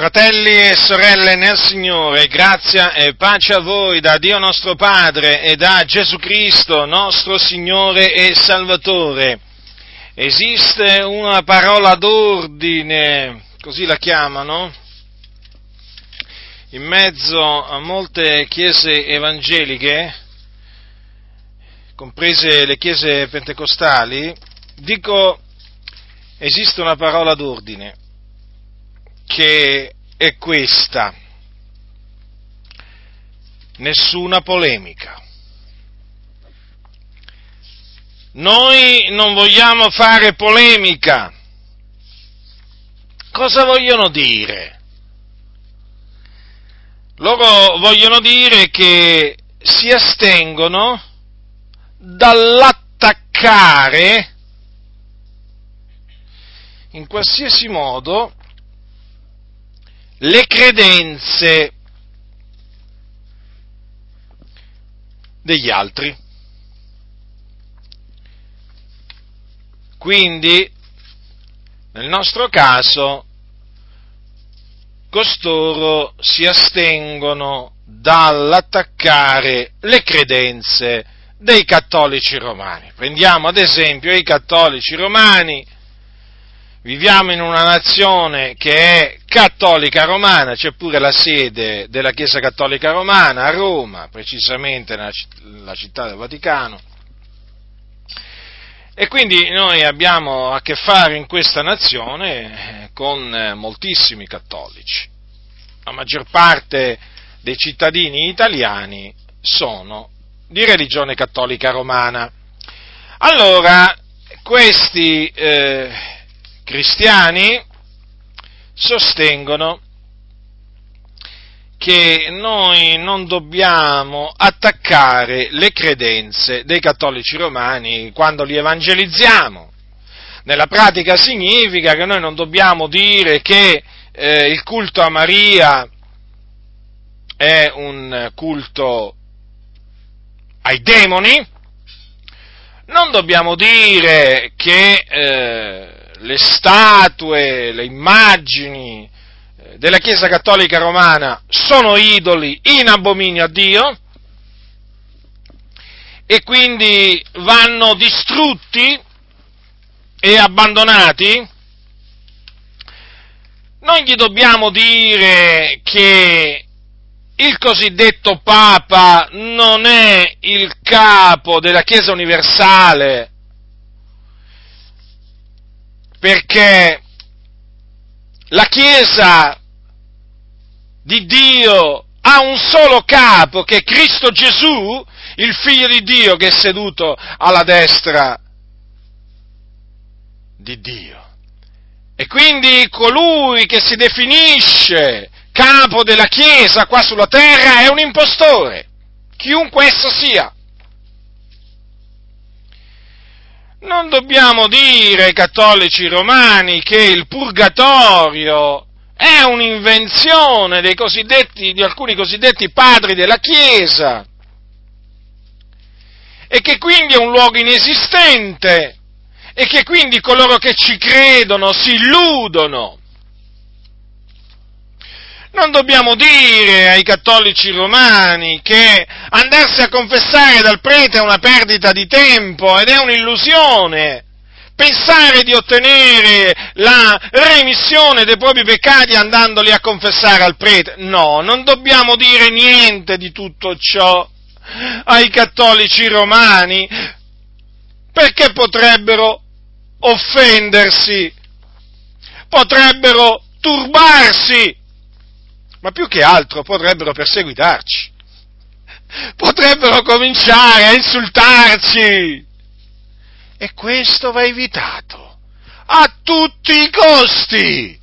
Fratelli e sorelle nel Signore, grazia e pace a voi da Dio nostro Padre e da Gesù Cristo, nostro Signore e Salvatore. Esiste una parola d'ordine, così la chiamano, in mezzo a molte chiese evangeliche, comprese le chiese pentecostali, dico esiste una parola d'ordine che è questa. Nessuna polemica. Noi non vogliamo fare polemica. Cosa vogliono dire? Loro vogliono dire che si astengono dall'attaccare in qualsiasi modo le credenze degli altri. Quindi, nel nostro caso, costoro si astengono dall'attaccare le credenze dei cattolici romani. Prendiamo ad esempio i cattolici romani Viviamo in una nazione che è cattolica romana, c'è pure la sede della Chiesa cattolica romana a Roma, precisamente nella città del Vaticano. E quindi noi abbiamo a che fare in questa nazione eh, con eh, moltissimi cattolici. La maggior parte dei cittadini italiani sono di religione cattolica romana. Allora, questi eh, cristiani sostengono che noi non dobbiamo attaccare le credenze dei cattolici romani quando li evangelizziamo. Nella pratica significa che noi non dobbiamo dire che eh, il culto a Maria è un culto ai demoni, non dobbiamo dire che eh, le statue, le immagini eh, della Chiesa Cattolica Romana sono idoli in abominio a Dio e quindi vanno distrutti e abbandonati, non gli dobbiamo dire che il cosiddetto Papa non è il capo della Chiesa universale perché la Chiesa di Dio ha un solo capo che è Cristo Gesù, il figlio di Dio che è seduto alla destra di Dio. E quindi colui che si definisce capo della Chiesa qua sulla terra è un impostore, chiunque esso sia. Non dobbiamo dire ai cattolici romani che il purgatorio è un'invenzione di alcuni cosiddetti padri della Chiesa e che quindi è un luogo inesistente e che quindi coloro che ci credono si illudono non dobbiamo dire ai cattolici romani che andarsi a confessare dal prete è una perdita di tempo ed è un'illusione. Pensare di ottenere la remissione dei propri peccati andandoli a confessare al prete. No, non dobbiamo dire niente di tutto ciò ai cattolici romani perché potrebbero offendersi, potrebbero turbarsi ma più che altro potrebbero perseguitarci, potrebbero cominciare a insultarci. E questo va evitato a tutti i costi.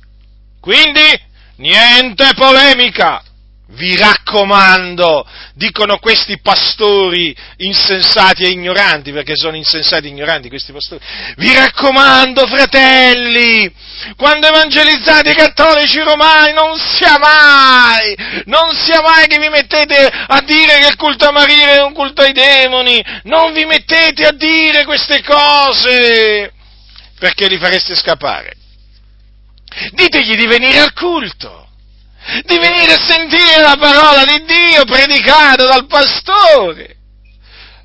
Quindi niente polemica, vi raccomando, dicono questi pastori insensati e ignoranti, perché sono insensati e ignoranti questi pastori, vi raccomando, fratelli, quando evangelizzate i cattolici romani non sia mai, non sia mai che vi mettete a dire che il culto a Maria è un culto ai demoni, non vi mettete a dire queste cose, perché li fareste scappare. Ditegli di venire al culto di venire a sentire la parola di Dio predicata dal pastore.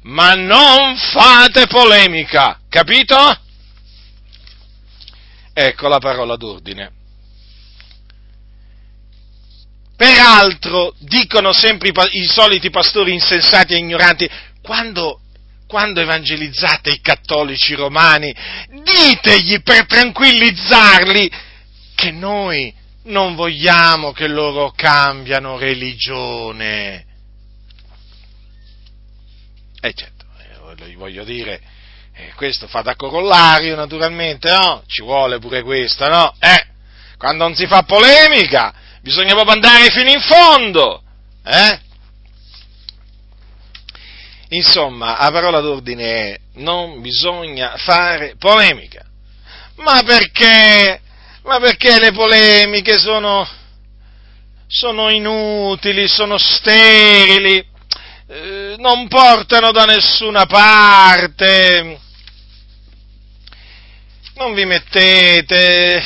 Ma non fate polemica, capito? Ecco la parola d'ordine. Peraltro, dicono sempre i, i, soliti pastori insensati e ignoranti, quando, quando evangelizzate i cattolici romani, ditegli per tranquillizzarli che noi non vogliamo che loro cambiano religione. E eh certo, eh, voglio dire, eh, questo fa da corollario naturalmente, no? Ci vuole pure questo, no? Eh, quando non si fa polemica, bisogna proprio andare fino in fondo, eh? Insomma, la parola d'ordine è non bisogna fare polemica. Ma perché? Ma perché le polemiche sono, sono inutili, sono sterili, eh, non portano da nessuna parte. Non vi mettete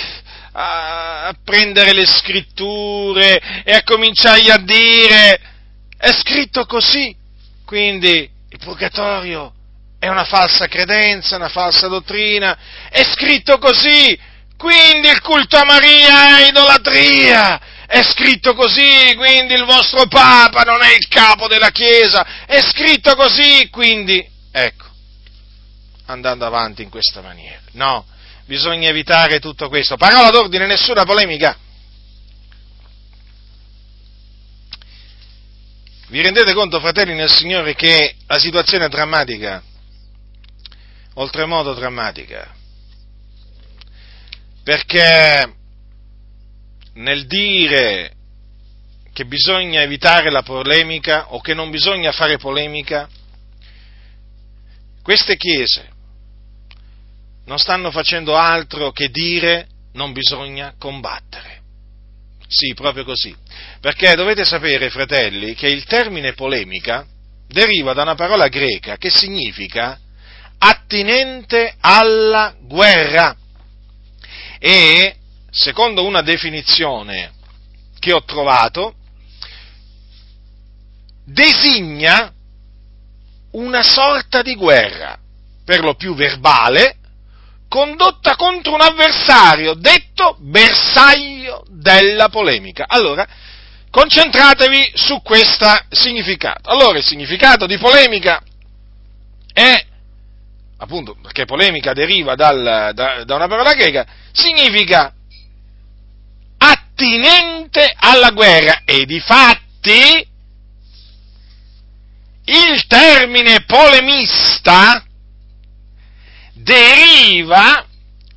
a, a prendere le scritture e a cominciargli a dire è scritto così, quindi il purgatorio è una falsa credenza, una falsa dottrina, è scritto così, quindi il culto a Maria è idolatria, è scritto così, quindi il vostro Papa non è il capo della Chiesa, è scritto così, quindi, ecco, andando avanti in questa maniera. No, bisogna evitare tutto questo. Parola d'ordine, nessuna polemica. Vi rendete conto, fratelli nel Signore, che la situazione è drammatica? Oltremodo drammatica. Perché nel dire che bisogna evitare la polemica o che non bisogna fare polemica, queste chiese non stanno facendo altro che dire non bisogna combattere. Sì, proprio così. Perché dovete sapere, fratelli, che il termine polemica deriva da una parola greca che significa attinente alla guerra. E, secondo una definizione che ho trovato, designa una sorta di guerra, per lo più verbale, condotta contro un avversario, detto bersaglio della polemica. Allora, concentratevi su questo significato. Allora, il significato di polemica è, appunto, perché polemica deriva dal, da, da una parola greca, significa attinente alla guerra e di fatti il termine polemista deriva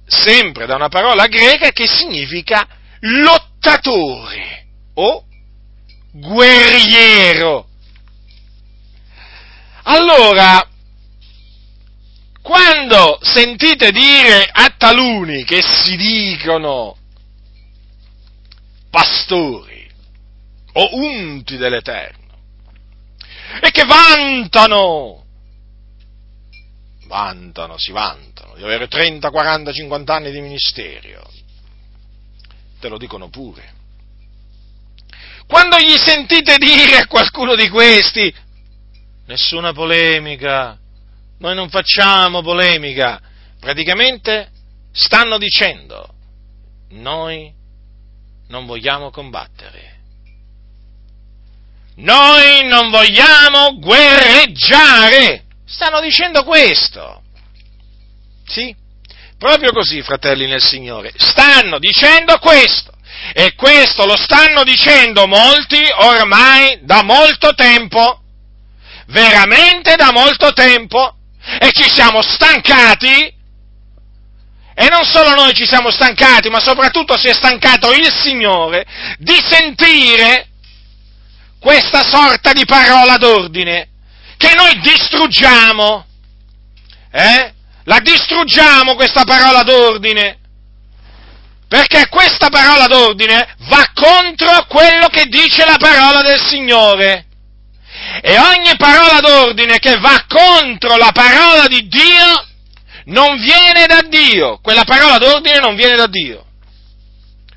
sempre da una parola greca che significa lottatore o guerriero. Allora, sentite dire a taluni che si dicono pastori o unti dell'Eterno e che vantano vantano, si vantano di avere 30, 40, 50 anni di ministero. Te lo dicono pure. Quando gli sentite dire a qualcuno di questi, nessuna polemica, noi non facciamo polemica, praticamente stanno dicendo, noi non vogliamo combattere. Noi non vogliamo guerreggiare. Stanno dicendo questo. Sì? Proprio così, fratelli nel Signore. Stanno dicendo questo. E questo lo stanno dicendo molti ormai da molto tempo. Veramente da molto tempo. E ci siamo stancati. E non solo noi ci siamo stancati, ma soprattutto si è stancato il Signore di sentire questa sorta di parola d'ordine che noi distruggiamo, eh? La distruggiamo questa parola d'ordine, perché questa parola d'ordine va contro quello che dice la parola del Signore. E ogni parola d'ordine che va contro la parola di Dio non viene da Dio. Quella parola d'ordine non viene da Dio.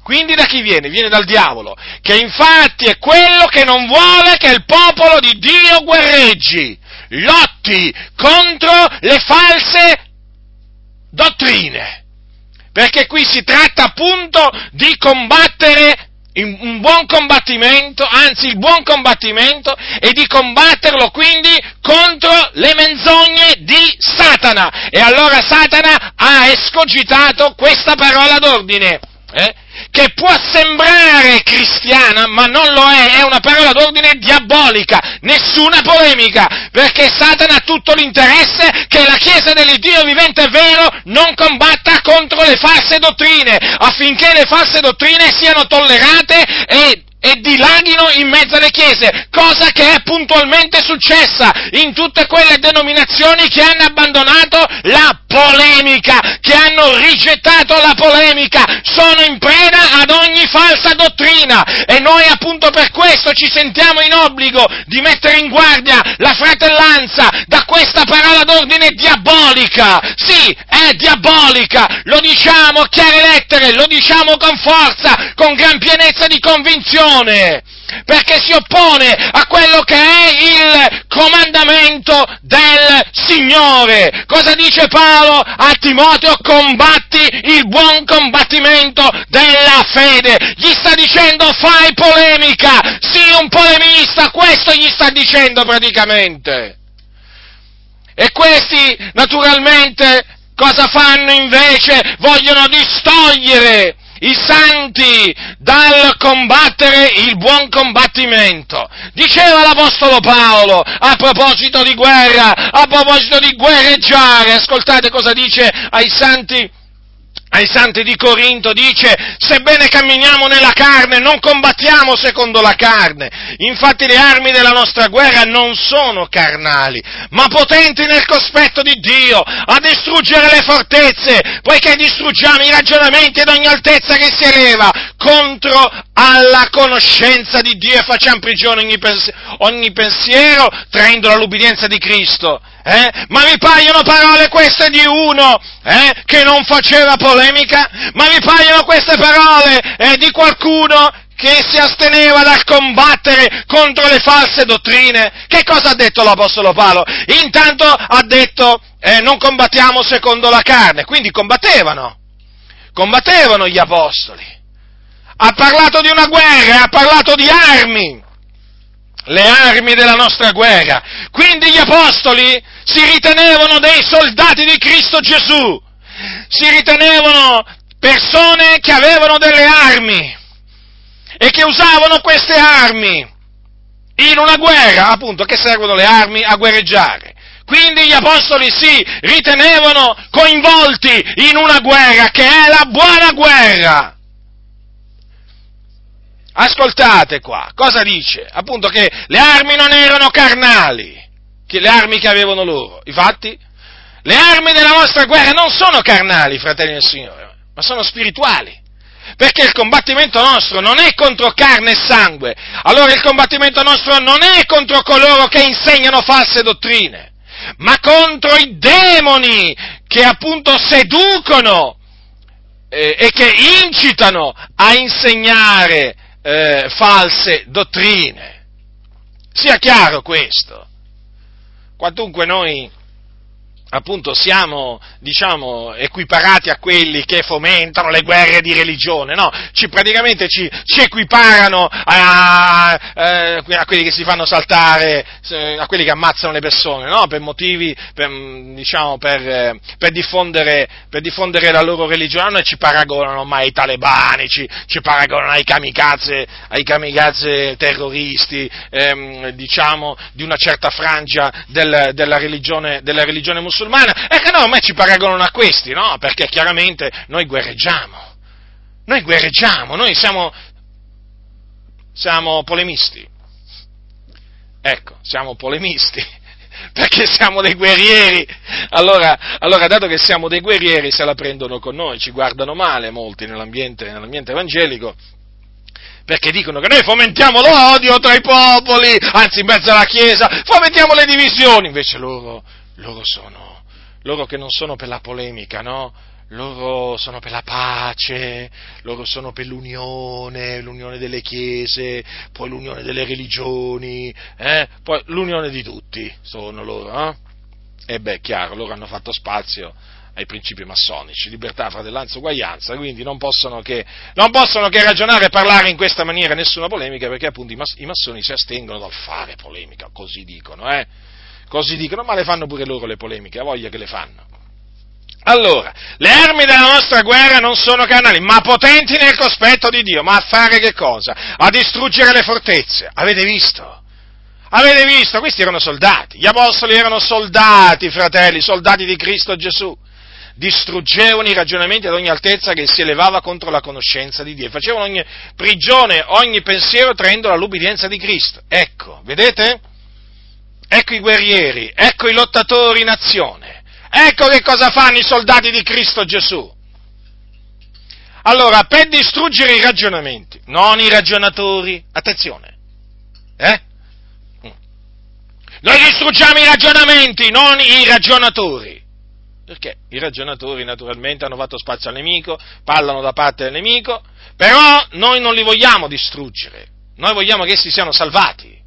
Quindi da chi viene? Viene dal diavolo, che infatti è quello che non vuole che il popolo di Dio guerreggi, lotti contro le false dottrine. Perché qui si tratta appunto di combattere un buon combattimento, anzi il buon combattimento, e di combatterlo quindi contro le menzogne di Satana. E allora Satana ha escogitato questa parola d'ordine. Eh? Che può sembrare cristiana, ma non lo è, è una parola d'ordine diabolica, nessuna polemica, perché Satana ha tutto l'interesse che la Chiesa dell'Iddio vivente vero non combatta contro le false dottrine, affinché le false dottrine siano tollerate e e dilaghino in mezzo alle chiese, cosa che è puntualmente successa in tutte quelle denominazioni che hanno abbandonato la polemica, che hanno rigettato la polemica, sono in preda ad ogni falsa dottrina e noi appunto per questo ci sentiamo in obbligo di mettere in guardia la fratellanza da questa parola d'ordine diabolica. Sì, è diabolica, lo diciamo a chiare lettere, lo diciamo con forza, con gran pienezza di convinzione oppone, perché si oppone a quello che è il comandamento del Signore. Cosa dice Paolo a Timoteo? Combatti il buon combattimento della fede. Gli sta dicendo fai polemica, sii un polemista, questo gli sta dicendo praticamente. E questi, naturalmente, cosa fanno invece? Vogliono distogliere i santi dal combattere il buon combattimento. Diceva l'Apostolo Paolo a proposito di guerra, a proposito di guerreggiare, ascoltate cosa dice ai santi ai santi di Corinto dice, sebbene camminiamo nella carne, non combattiamo secondo la carne. Infatti le armi della nostra guerra non sono carnali, ma potenti nel cospetto di Dio, a distruggere le fortezze, poiché distruggiamo i ragionamenti ed ogni altezza che si eleva contro alla conoscenza di Dio e facciamo prigione ogni, pens- ogni pensiero, traendo l'ubbidienza di Cristo. Eh? Ma vi paiono parole queste di uno eh? che non faceva polemica? Ma vi paiono queste parole eh, di qualcuno che si asteneva dal combattere contro le false dottrine? Che cosa ha detto l'Apostolo Paolo? Intanto ha detto eh, non combattiamo secondo la carne, quindi combattevano, combattevano gli Apostoli. Ha parlato di una guerra, ha parlato di armi, le armi della nostra guerra. Quindi gli apostoli si ritenevano dei soldati di Cristo Gesù, si ritenevano persone che avevano delle armi e che usavano queste armi in una guerra, appunto, che servono le armi a guerreggiare. Quindi gli apostoli si ritenevano coinvolti in una guerra che è la buona guerra. Ascoltate qua, cosa dice? Appunto che le armi non erano carnali, che le armi che avevano loro. Infatti, le armi della nostra guerra non sono carnali, fratelli del Signore, ma sono spirituali. Perché il combattimento nostro non è contro carne e sangue. Allora il combattimento nostro non è contro coloro che insegnano false dottrine, ma contro i demoni che appunto seducono eh, e che incitano a insegnare eh, false dottrine. Sia chiaro questo. Quantunque noi appunto siamo, diciamo, equiparati a quelli che fomentano le guerre di religione, no? Ci, praticamente ci, ci equiparano a, a, a, quelli che si fanno saltare, a quelli che ammazzano le persone, no? Per motivi, per, diciamo, per, per, diffondere, per, diffondere, la loro religione, non ci paragonano mai ai talebani, ci, ci paragonano ai kamikaze, ai kamikaze terroristi, ehm, diciamo, di una certa frangia del, della, religione, della religione musulmana, musulmana, e che no, ormai ci paragonano a questi, no? Perché chiaramente noi guerreggiamo. Noi guerreggiamo, noi siamo, siamo polemisti. Ecco, siamo polemisti, perché siamo dei guerrieri. Allora, allora, dato che siamo dei guerrieri, se la prendono con noi, ci guardano male molti nell'ambiente, nell'ambiente evangelico, perché dicono che noi fomentiamo l'odio tra i popoli, anzi in mezzo alla Chiesa, fomentiamo le divisioni, invece loro, loro sono loro che non sono per la polemica, no? loro sono per la pace, loro sono per l'unione, l'unione delle chiese, poi l'unione delle religioni, eh? poi l'unione di tutti sono loro. Eh? E beh, chiaro, loro hanno fatto spazio ai principi massonici, libertà, fratellanza, uguaglianza, quindi non possono, che, non possono che, ragionare e parlare in questa maniera nessuna polemica, perché appunto i, mass- i massoni si astengono dal fare polemica, così dicono, eh? Così dicono, ma le fanno pure loro le polemiche, ha voglia che le fanno. Allora, le armi della nostra guerra non sono carnali, ma potenti nel cospetto di Dio. Ma a fare che cosa? A distruggere le fortezze. Avete visto? Avete visto? Questi erano soldati. Gli apostoli erano soldati, fratelli, soldati di Cristo Gesù. Distruggevano i ragionamenti ad ogni altezza che si elevava contro la conoscenza di Dio. Facevano ogni prigione, ogni pensiero traendolo all'ubbidienza di Cristo. Ecco, vedete? Ecco i guerrieri, ecco i lottatori in azione Ecco che cosa fanno i soldati di Cristo Gesù. Allora, per distruggere i ragionamenti, non i ragionatori, attenzione, eh? Noi distruggiamo i ragionamenti, non i ragionatori. Perché i ragionatori naturalmente hanno fatto spazio al nemico, parlano da parte del nemico, però noi non li vogliamo distruggere, noi vogliamo che essi siano salvati.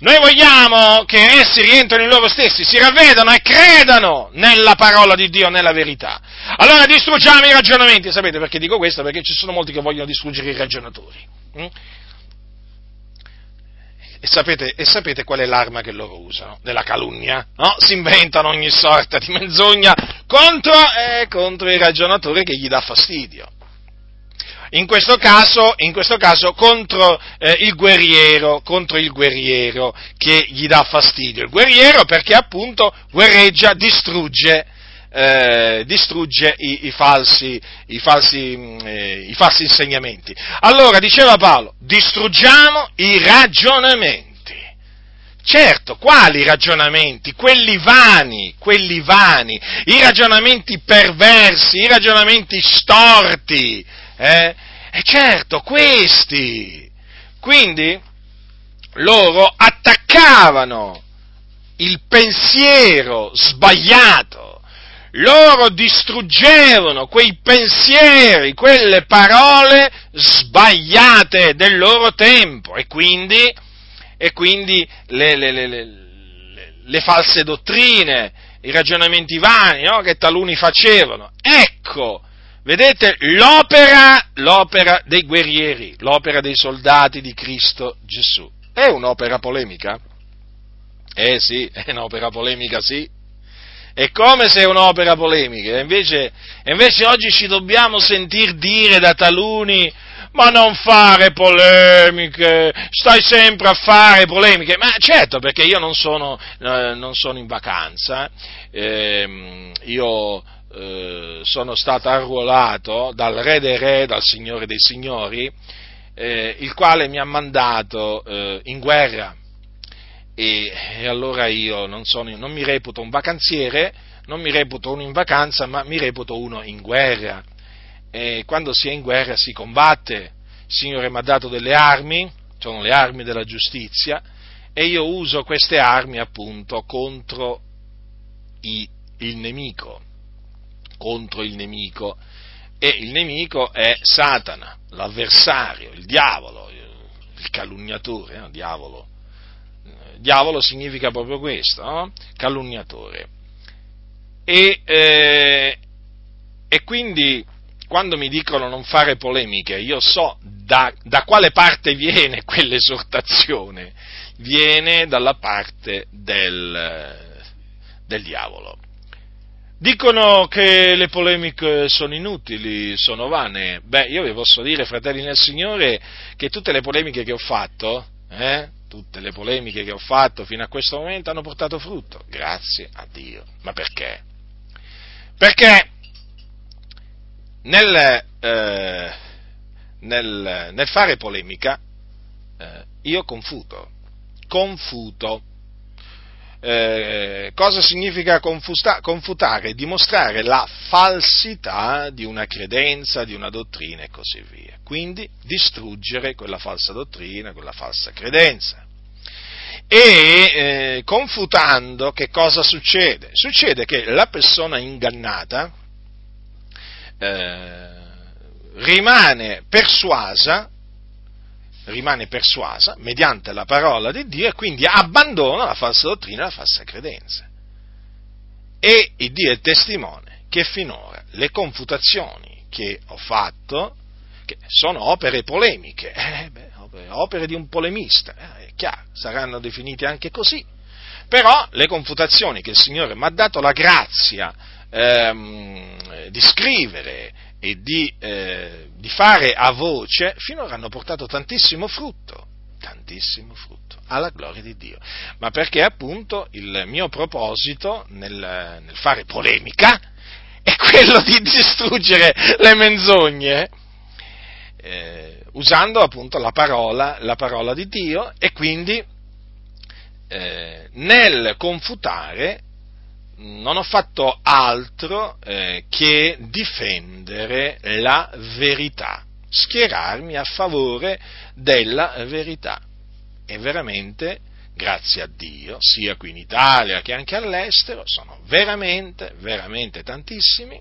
Noi vogliamo che essi rientrino in loro stessi, si ravvedano e credano nella parola di Dio, nella verità. Allora distruggiamo i ragionamenti, sapete perché dico questo? Perché ci sono molti che vogliono distruggere i ragionatori. Mm? E sapete, e sapete, qual è l'arma che loro usano? Della calunnia. No? Si inventano ogni sorta di menzogna contro, eh, contro il ragionatore che gli dà fastidio in questo caso, in questo caso contro eh, il guerriero, contro il guerriero che gli dà fastidio. Il guerriero perché appunto guerreggia, distrugge, eh, distrugge i, i, falsi, i, falsi, mm, eh, i falsi insegnamenti. Allora, diceva Paolo, distruggiamo i ragionamenti. Certo, quali ragionamenti? Quelli vani, quelli vani, i ragionamenti perversi, i ragionamenti storti, eh? E certo, questi. Quindi loro attaccavano il pensiero sbagliato, loro distruggevano quei pensieri, quelle parole sbagliate del loro tempo e quindi, e quindi le, le, le, le, false dottrine, i ragionamenti vani no? che taluni facevano. Ecco Vedete l'opera, l'opera dei guerrieri, l'opera dei soldati di Cristo Gesù. È un'opera polemica? Eh sì, è un'opera polemica, sì. È come se è un'opera polemica, invece, invece oggi ci dobbiamo sentir dire da taluni, ma non fare polemiche, stai sempre a fare polemiche, ma certo perché io non sono, eh, non sono in vacanza, eh, io eh, sono stato arruolato dal Re dei Re, dal Signore dei Signori, eh, il quale mi ha mandato eh, in guerra. E, e allora io non, sono, non, mi reputo un vacanziere, non mi reputo uno in vacanza, ma mi reputo uno in guerra. E quando si è in guerra si combatte. Il Signore mi ha dato delle armi, sono le armi della giustizia, e io uso queste armi appunto contro i, il nemico contro il nemico e il nemico è Satana, l'avversario, il diavolo, il calunniatore, no? diavolo. Diavolo significa proprio questo, no? calunniatore. E, eh, e, quindi quando mi dicono non fare polemiche, io so da, da quale parte viene quell'esortazione, viene dalla parte del, del diavolo. Dicono che le polemiche sono inutili, sono vane. Beh, io vi posso dire, fratelli nel Signore, che tutte le polemiche che ho fatto, eh, tutte le polemiche che ho fatto fino a questo momento hanno portato frutto. Grazie a Dio. Ma perché? Perché nel, eh, nel, nel fare polemica eh, io confuto, confuto eh, cosa significa confusta, confutare? Dimostrare la falsità di una credenza, di una dottrina e così via. Quindi distruggere quella falsa dottrina, quella falsa credenza. E eh, confutando che cosa succede? Succede che la persona ingannata eh, rimane persuasa, rimane persuasa mediante la parola di Dio e quindi abbandona la falsa dottrina e la falsa credenza. E il Dio è testimone che finora le confutazioni che ho fatto, che sono opere polemiche, eh, beh, opere di un polemista, eh, è chiaro, saranno definite anche così, però le confutazioni che il Signore mi ha dato la grazia ehm, di scrivere e di, eh, di fare a voce, finora hanno portato tantissimo frutto, tantissimo frutto, alla gloria di Dio. Ma perché appunto il mio proposito nel, nel fare polemica è quello di distruggere le menzogne, eh, usando appunto la parola, la parola, di Dio e quindi eh, nel confutare non ho fatto altro eh, che difendere la verità, schierarmi a favore della verità. E veramente, grazie a Dio, sia qui in Italia che anche all'estero, sono veramente, veramente tantissimi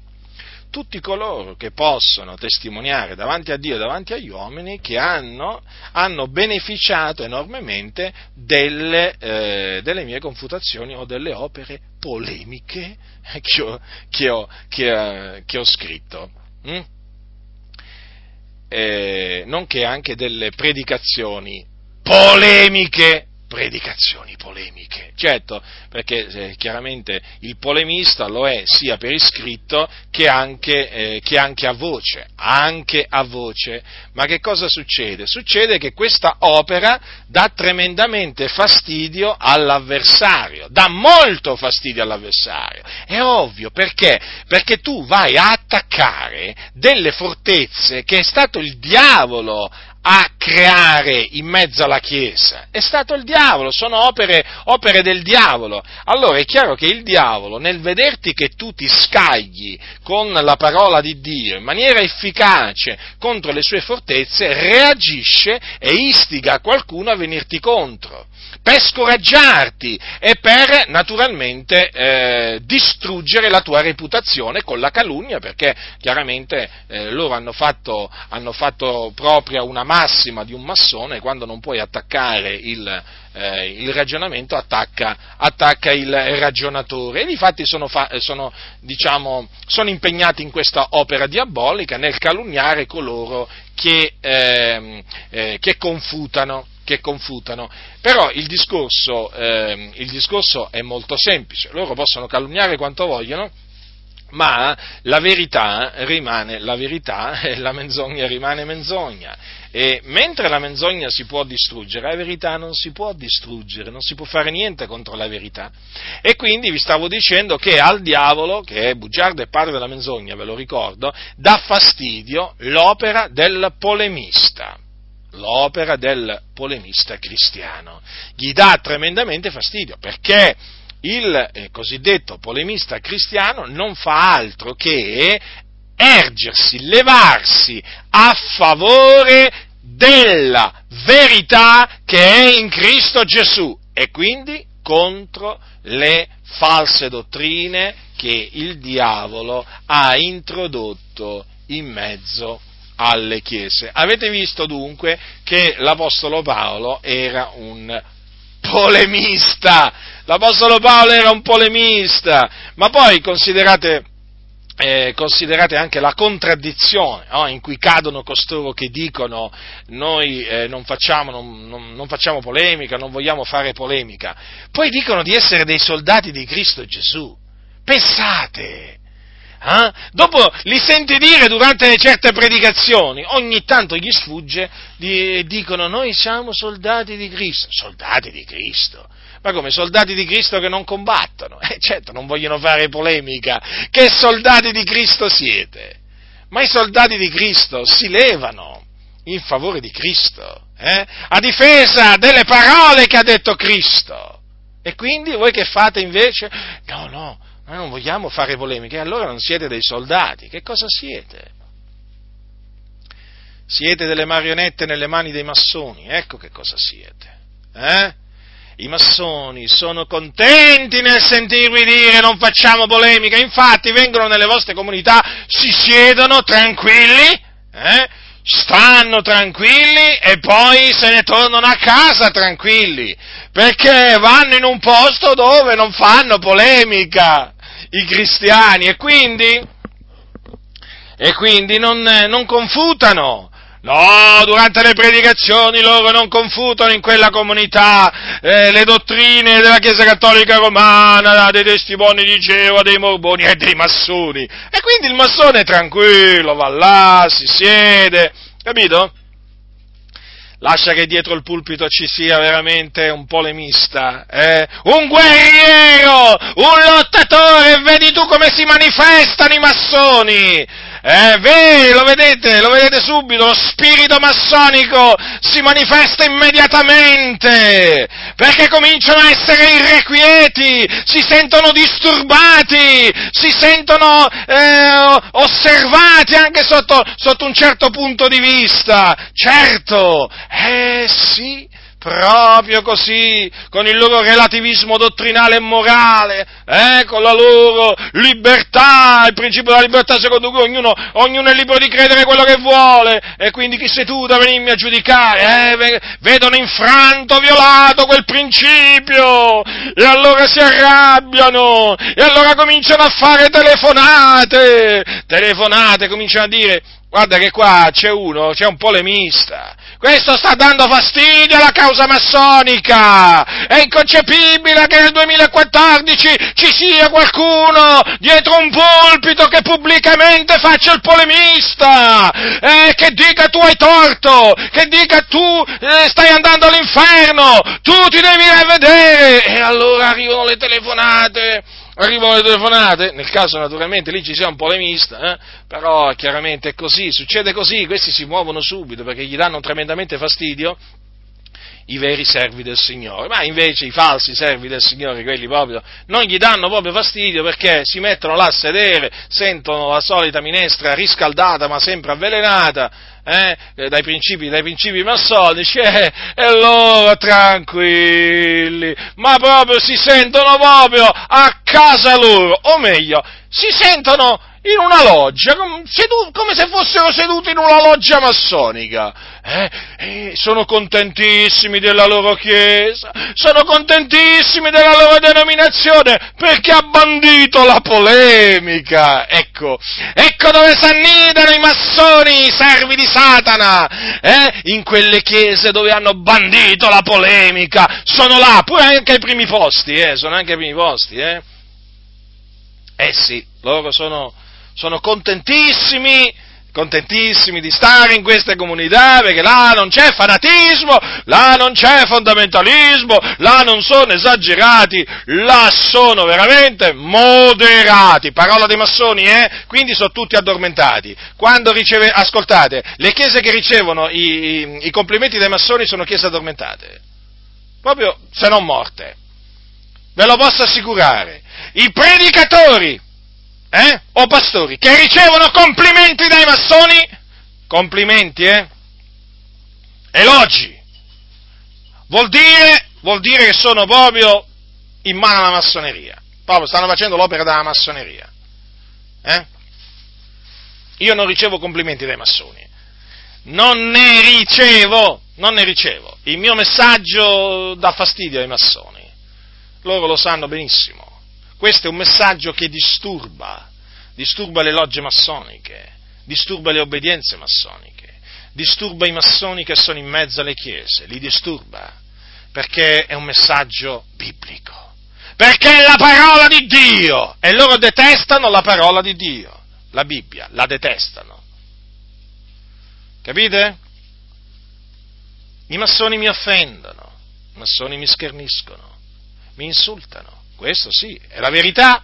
tutti coloro che possono testimoniare davanti a Dio e davanti agli uomini che hanno, hanno beneficiato enormemente delle, eh, delle, mie confutazioni o delle opere polemiche che ho, che ho, che, che ho scritto. Mm? Eh, nonché anche delle predicazioni polemiche predicazioni polemiche. Certo, perché eh, chiaramente il polemista lo è sia per iscritto che anche, eh, che anche, a voce, anche a voce. Ma che cosa succede? Succede che questa opera dà tremendamente fastidio all'avversario, dà molto fastidio all'avversario. È ovvio, perché? Perché tu vai a attaccare delle fortezze che è stato il diavolo a creare in mezzo alla Chiesa. È stato il diavolo, sono opere, opere, del diavolo. Allora è chiaro che il diavolo, nel vederti che tu ti scagli con la parola di Dio in maniera efficace contro le sue fortezze, reagisce e istiga qualcuno a venirti contro per scoraggiarti e per naturalmente eh, distruggere la tua reputazione con la calunnia, perché chiaramente eh, loro hanno fatto, hanno fatto, propria una massima di un massone, quando non puoi attaccare il, eh, il ragionamento, attacca, attacca, il ragionatore. E difatti sono, fa, sono, diciamo, sono impegnati in questa opera diabolica nel calunniare coloro che, ehm, eh, che confutano che confutano. Però il discorso, eh, il discorso è molto semplice, loro possono calunniare quanto vogliono, ma la verità rimane la verità e la menzogna rimane menzogna. E mentre la menzogna si può distruggere, la verità non si può distruggere, non si può fare niente contro la verità. E quindi vi stavo dicendo che al diavolo, che è bugiardo e padre della menzogna, ve lo ricordo, dà fastidio l'opera del polemista l'opera del polemista cristiano. Gli dà tremendamente fastidio perché il eh, cosiddetto polemista cristiano non fa altro che ergersi, levarsi a favore della verità che è in Cristo Gesù e quindi contro le false dottrine che il diavolo ha introdotto in mezzo alle chiese. Avete visto dunque che l'Apostolo Paolo era un polemista, l'Apostolo Paolo era un polemista, ma poi considerate, eh, considerate anche la contraddizione no? in cui cadono costoro che dicono noi eh, non, facciamo, non, non, non facciamo polemica, non vogliamo fare polemica, poi dicono di essere dei soldati di Cristo Gesù. Pensate, eh? Dopo li senti dire durante certe predicazioni, ogni tanto gli sfugge e dicono noi siamo soldati di Cristo, soldati di Cristo. Ma come soldati di Cristo che non combattono? Eh certo, non vogliono fare polemica. Che soldati di Cristo siete? Ma i soldati di Cristo si levano in favore di Cristo, eh? a difesa delle parole che ha detto Cristo. E quindi voi che fate invece? No, no, noi non vogliamo fare polemiche, allora non siete dei soldati. Che cosa siete? Siete delle marionette nelle mani dei massoni, ecco che cosa siete. Eh? I massoni sono contenti nel sentirvi dire non facciamo polemica, infatti vengono nelle vostre comunità, si siedono tranquilli, eh, stanno tranquilli e poi se ne tornano a casa tranquilli, perché vanno in un posto dove non fanno polemica i cristiani. E quindi, e quindi non, non confutano No, durante le predicazioni loro non confutano in quella comunità eh, le dottrine della Chiesa Cattolica Romana, dei testimoni di Geova, dei Morboni e dei massoni. E quindi il massone è tranquillo, va là, si siede, capito? Lascia che dietro il pulpito ci sia veramente un polemista, eh? un guerriero, un lottatore, vedi tu come si manifestano i massoni, eh, vedi, lo vedete, lo vedete subito, lo spirito massonico si manifesta immediatamente, perché cominciano a essere irrequieti, si sentono disturbati, si sentono eh, osservati anche sotto, sotto un certo punto di vista. Certo, eh sì, proprio così, con il loro relativismo dottrinale e morale, eh, con la loro libertà, il principio della libertà secondo cui ognuno, ognuno, è libero di credere quello che vuole, e quindi chi sei tu da venirmi a giudicare? Eh, vedono infranto, violato quel principio, e allora si arrabbiano, e allora cominciano a fare telefonate, telefonate, cominciano a dire, guarda che qua c'è uno, c'è un polemista, questo sta dando fastidio alla causa massonica! È inconcepibile che nel 2014 ci sia qualcuno dietro un pulpito che pubblicamente faccia il polemista! Eh, che dica tu hai torto! Che dica tu eh, stai andando all'inferno! Tu ti devi rivedere! E allora arrivano le telefonate arrivano le telefonate, nel caso naturalmente lì ci sia un polemista, eh? però chiaramente è così, succede così, questi si muovono subito perché gli danno tremendamente fastidio i veri servi del Signore, ma invece i falsi servi del Signore, quelli proprio, non gli danno proprio fastidio perché si mettono là a sedere, sentono la solita minestra riscaldata ma sempre avvelenata, eh, dai, principi, dai principi massonici, eh, e loro tranquilli, ma proprio si sentono proprio a casa loro, o meglio, si sentono in una loggia, come se fossero seduti in una loggia massonica. Eh? Eh, sono contentissimi della loro chiesa, sono contentissimi della loro denominazione perché ha bandito la polemica. Ecco, ecco dove si annidano i massoni, i servi di Satana, eh? in quelle chiese dove hanno bandito la polemica. Sono là, pure anche ai primi posti, eh? sono anche ai primi posti. Eh, eh sì, loro sono sono contentissimi, contentissimi di stare in queste comunità perché là non c'è fanatismo, là non c'è fondamentalismo, là non sono esagerati, là sono veramente moderati. Parola dei massoni, eh? Quindi sono tutti addormentati. Quando riceve, ascoltate, le chiese che ricevono i, i, i complimenti dei massoni sono chiese addormentate. Proprio se non morte. Ve lo posso assicurare. I predicatori eh? o pastori che ricevono complimenti dai massoni, complimenti, eh? Elogi. Vuol dire, vuol dire che sono proprio in mano alla massoneria. Proprio stanno facendo l'opera della massoneria. Eh? Io non ricevo complimenti dai massoni. Non ne ricevo, non ne ricevo. Il mio messaggio dà fastidio ai massoni. Loro lo sanno benissimo. Questo è un messaggio che disturba, disturba le logge massoniche, disturba le obbedienze massoniche, disturba i massoni che sono in mezzo alle chiese, li disturba, perché è un messaggio biblico, perché è la parola di Dio e loro detestano la parola di Dio, la Bibbia, la detestano. Capite? I massoni mi offendono, i massoni mi scherniscono, mi insultano questo sì, è la verità,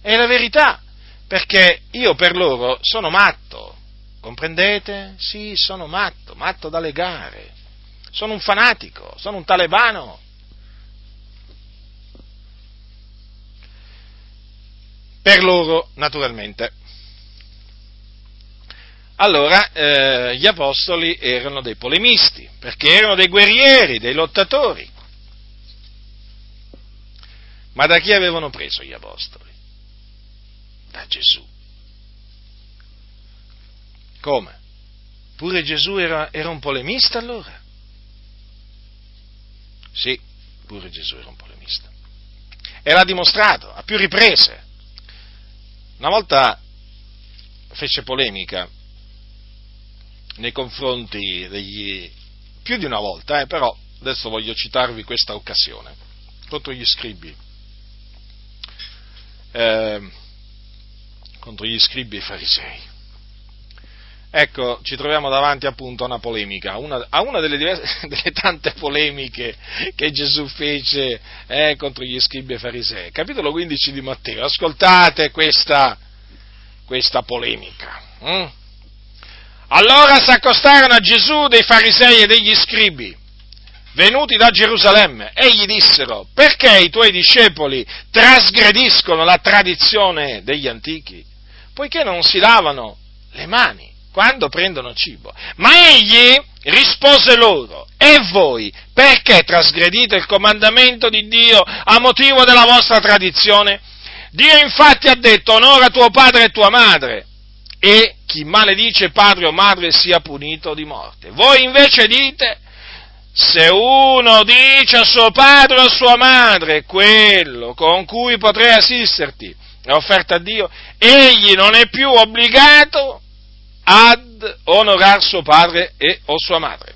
è la verità, perché io per loro sono matto, comprendete? Sì, sono matto, matto da legare, sono un fanatico, sono un talebano. Per loro, naturalmente. Allora, eh, gli apostoli erano dei polemisti, perché erano dei guerrieri, dei lottatori Ma da chi avevano preso gli apostoli? Da Gesù. Come? Pure Gesù era, era un polemista allora? Sì, pure Gesù era un polemista. E l'ha dimostrato a più riprese. Una volta fece polemica nei confronti degli... più di una volta, eh, però adesso voglio citarvi questa occasione, contro gli scribi, eh, contro gli scribi e i farisei. Ecco, ci troviamo davanti appunto a una polemica, una, a una delle, diverse, delle, tante polemiche che Gesù fece eh, contro gli scribi e farisei. Capitolo 15 di Matteo, ascoltate questa, questa polemica. Hm? Allora si accostarono a Gesù dei farisei e degli scribi, venuti da Gerusalemme, e gli dissero, perché i tuoi discepoli trasgrediscono la tradizione degli antichi, poiché non si lavano le mani quando prendono cibo. Ma egli rispose loro, e voi perché trasgredite il comandamento di Dio a motivo della vostra tradizione? Dio infatti ha detto onora tuo padre e tua madre e chi maledice padre o madre sia punito di morte. Voi invece dite se uno dice a suo padre o a sua madre quello con cui potrei assisterti è offerta a Dio, egli non è più obbligato ad onorare suo padre e o sua madre.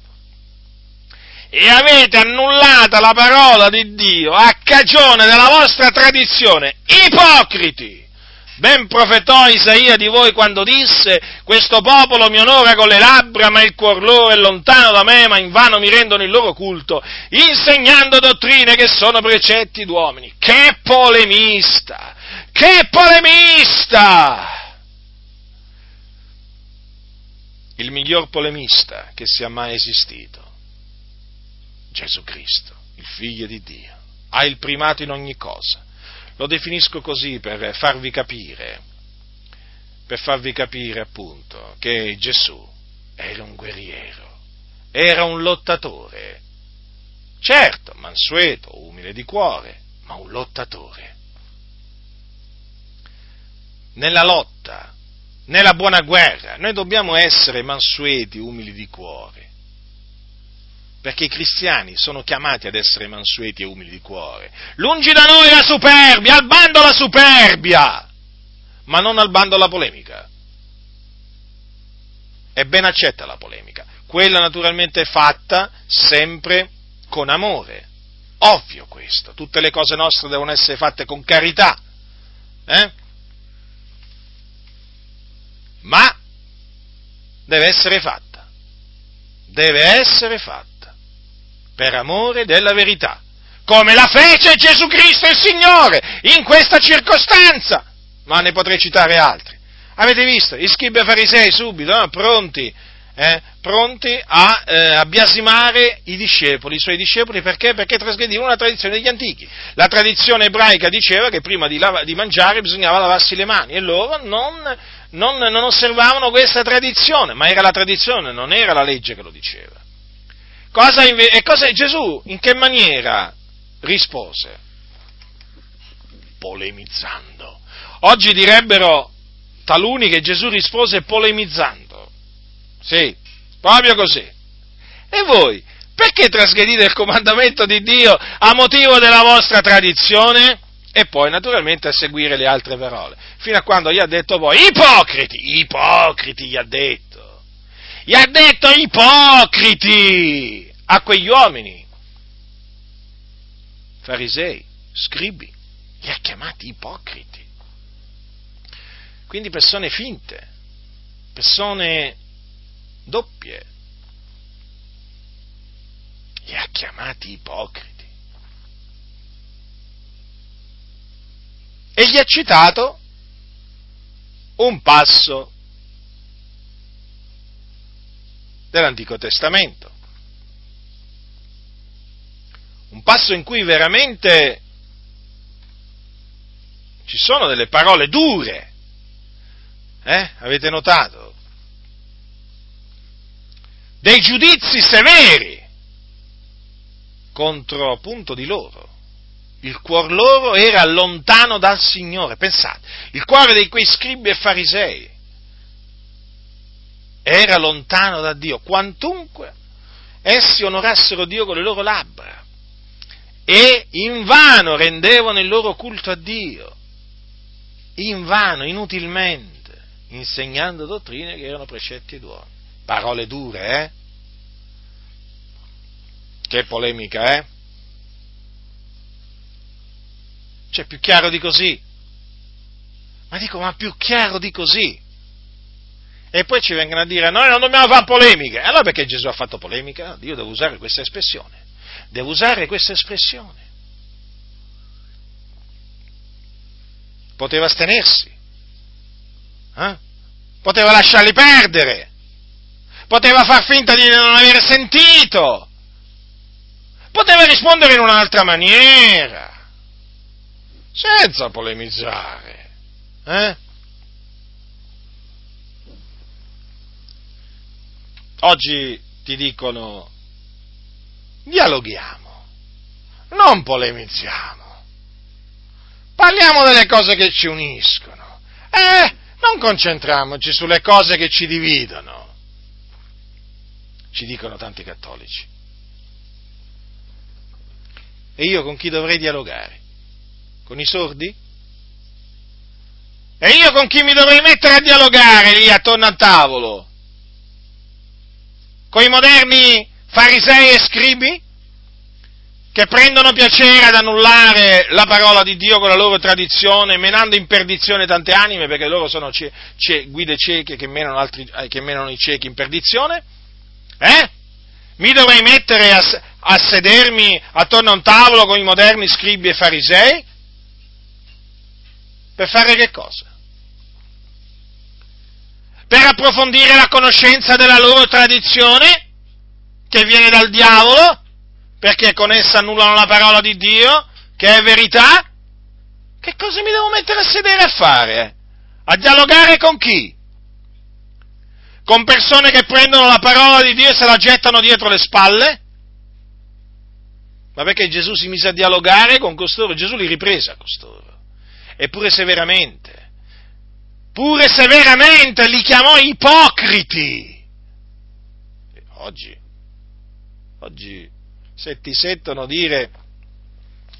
E avete annullata la parola di Dio a cagione della vostra tradizione, ipocriti! Ben profetò Isaia di voi quando disse, questo popolo mi onora con le labbra, ma il cuor loro è lontano da me, ma invano mi rendono il loro culto, insegnando dottrine che sono precetti d'uomini. Che polemista! Che polemista! il miglior polemista che sia mai esistito, Gesù Cristo, il Figlio di Dio, ha il primato in ogni cosa. Lo definisco così per farvi capire, per farvi capire appunto che Gesù era un guerriero, era un lottatore, certo, mansueto, umile di cuore, ma un lottatore. Nella lotta nella buona guerra. Noi dobbiamo essere mansueti, umili di cuore, perché i cristiani sono chiamati ad essere mansueti e umili di cuore. Lungi da noi la superbia, al bando la superbia, ma non al bando la polemica. E ben accetta la polemica. Quella naturalmente è fatta sempre con amore. Ovvio questo, tutte le cose nostre devono essere fatte con carità. Eh? ma deve essere fatta, deve essere fatta per amore della verità, come la fece Gesù Cristo il Signore in questa circostanza, ma ne potrei citare altri. Avete visto? I scribi farisei subito, no? pronti eh, pronti a, eh, a, biasimare i discepoli, i suoi discepoli, perché? Perché trasgredivano la tradizione degli antichi. La tradizione ebraica diceva che prima di, lava, di mangiare bisognava lavarsi le mani e loro non, non, non osservavano questa tradizione, ma era la tradizione, non era la legge che lo diceva. Cosa inve- e cosa, Gesù in che maniera rispose? Polemizzando. Oggi direbbero taluni che Gesù rispose polemizzando. Sì, proprio così. E voi, perché trasgredite il comandamento di Dio a motivo della vostra tradizione? E poi naturalmente a seguire le altre parole, fino a quando gli ha detto poi, ipocriti, ipocriti gli ha detto, gli ha detto ipocriti a quegli uomini, farisei, scribi, li ha chiamati ipocriti, quindi persone finte, persone doppie. Li ha chiamati ipocriti. E gli ha citato un passo dell'Antico Testamento. Un passo in cui veramente ci sono delle parole dure. Eh? Avete notato? dei giudizi severi contro appunto di loro, il cuore loro era lontano dal Signore. Pensate, il cuore di quei scribi e farisei era lontano da Dio, quantunque essi onorassero Dio con le loro labbra e invano rendevano il loro culto a Dio, invano, inutilmente, insegnando dottrine che erano precetti ed uomini. Parole dure, eh? Che polemica, eh? C'è più chiaro di così. Ma dico, ma più chiaro di così. E poi ci vengono a dire, noi non dobbiamo fare polemiche. Allora perché Gesù ha fatto polemica? Io devo usare questa espressione. Devo usare questa espressione. Poteva astenersi. Eh? Poteva lasciarli perdere. Poteva far finta di non aver sentito. Poteva rispondere in un'altra maniera senza polemizzare. Eh? Oggi ti dicono dialoghiamo, non polemizziamo, parliamo delle cose che ci uniscono, eh, non concentriamoci sulle cose che ci dividono, ci dicono tanti cattolici. E io con chi dovrei dialogare? Con i sordi? E io con chi mi dovrei mettere a dialogare lì attorno al tavolo? Con i moderni farisei e scribi? Che prendono piacere ad annullare la parola di Dio con la loro tradizione, menando in perdizione tante anime, perché loro sono ce- ce- guide cieche che menano, altri, eh, che menano i ciechi in perdizione? Eh? Mi dovrei mettere a, a sedermi attorno a un tavolo con i moderni scribi e farisei? Per fare che cosa? Per approfondire la conoscenza della loro tradizione, che viene dal diavolo, perché con essa annullano la parola di Dio, che è verità? Che cosa mi devo mettere a sedere a fare? A dialogare con chi? Con persone che prendono la parola di Dio e se la gettano dietro le spalle? Ma perché Gesù si mise a dialogare con costoro? Gesù li riprese a costoro eppure severamente, pure severamente li chiamò ipocriti. Oggi, oggi, se ti sentono dire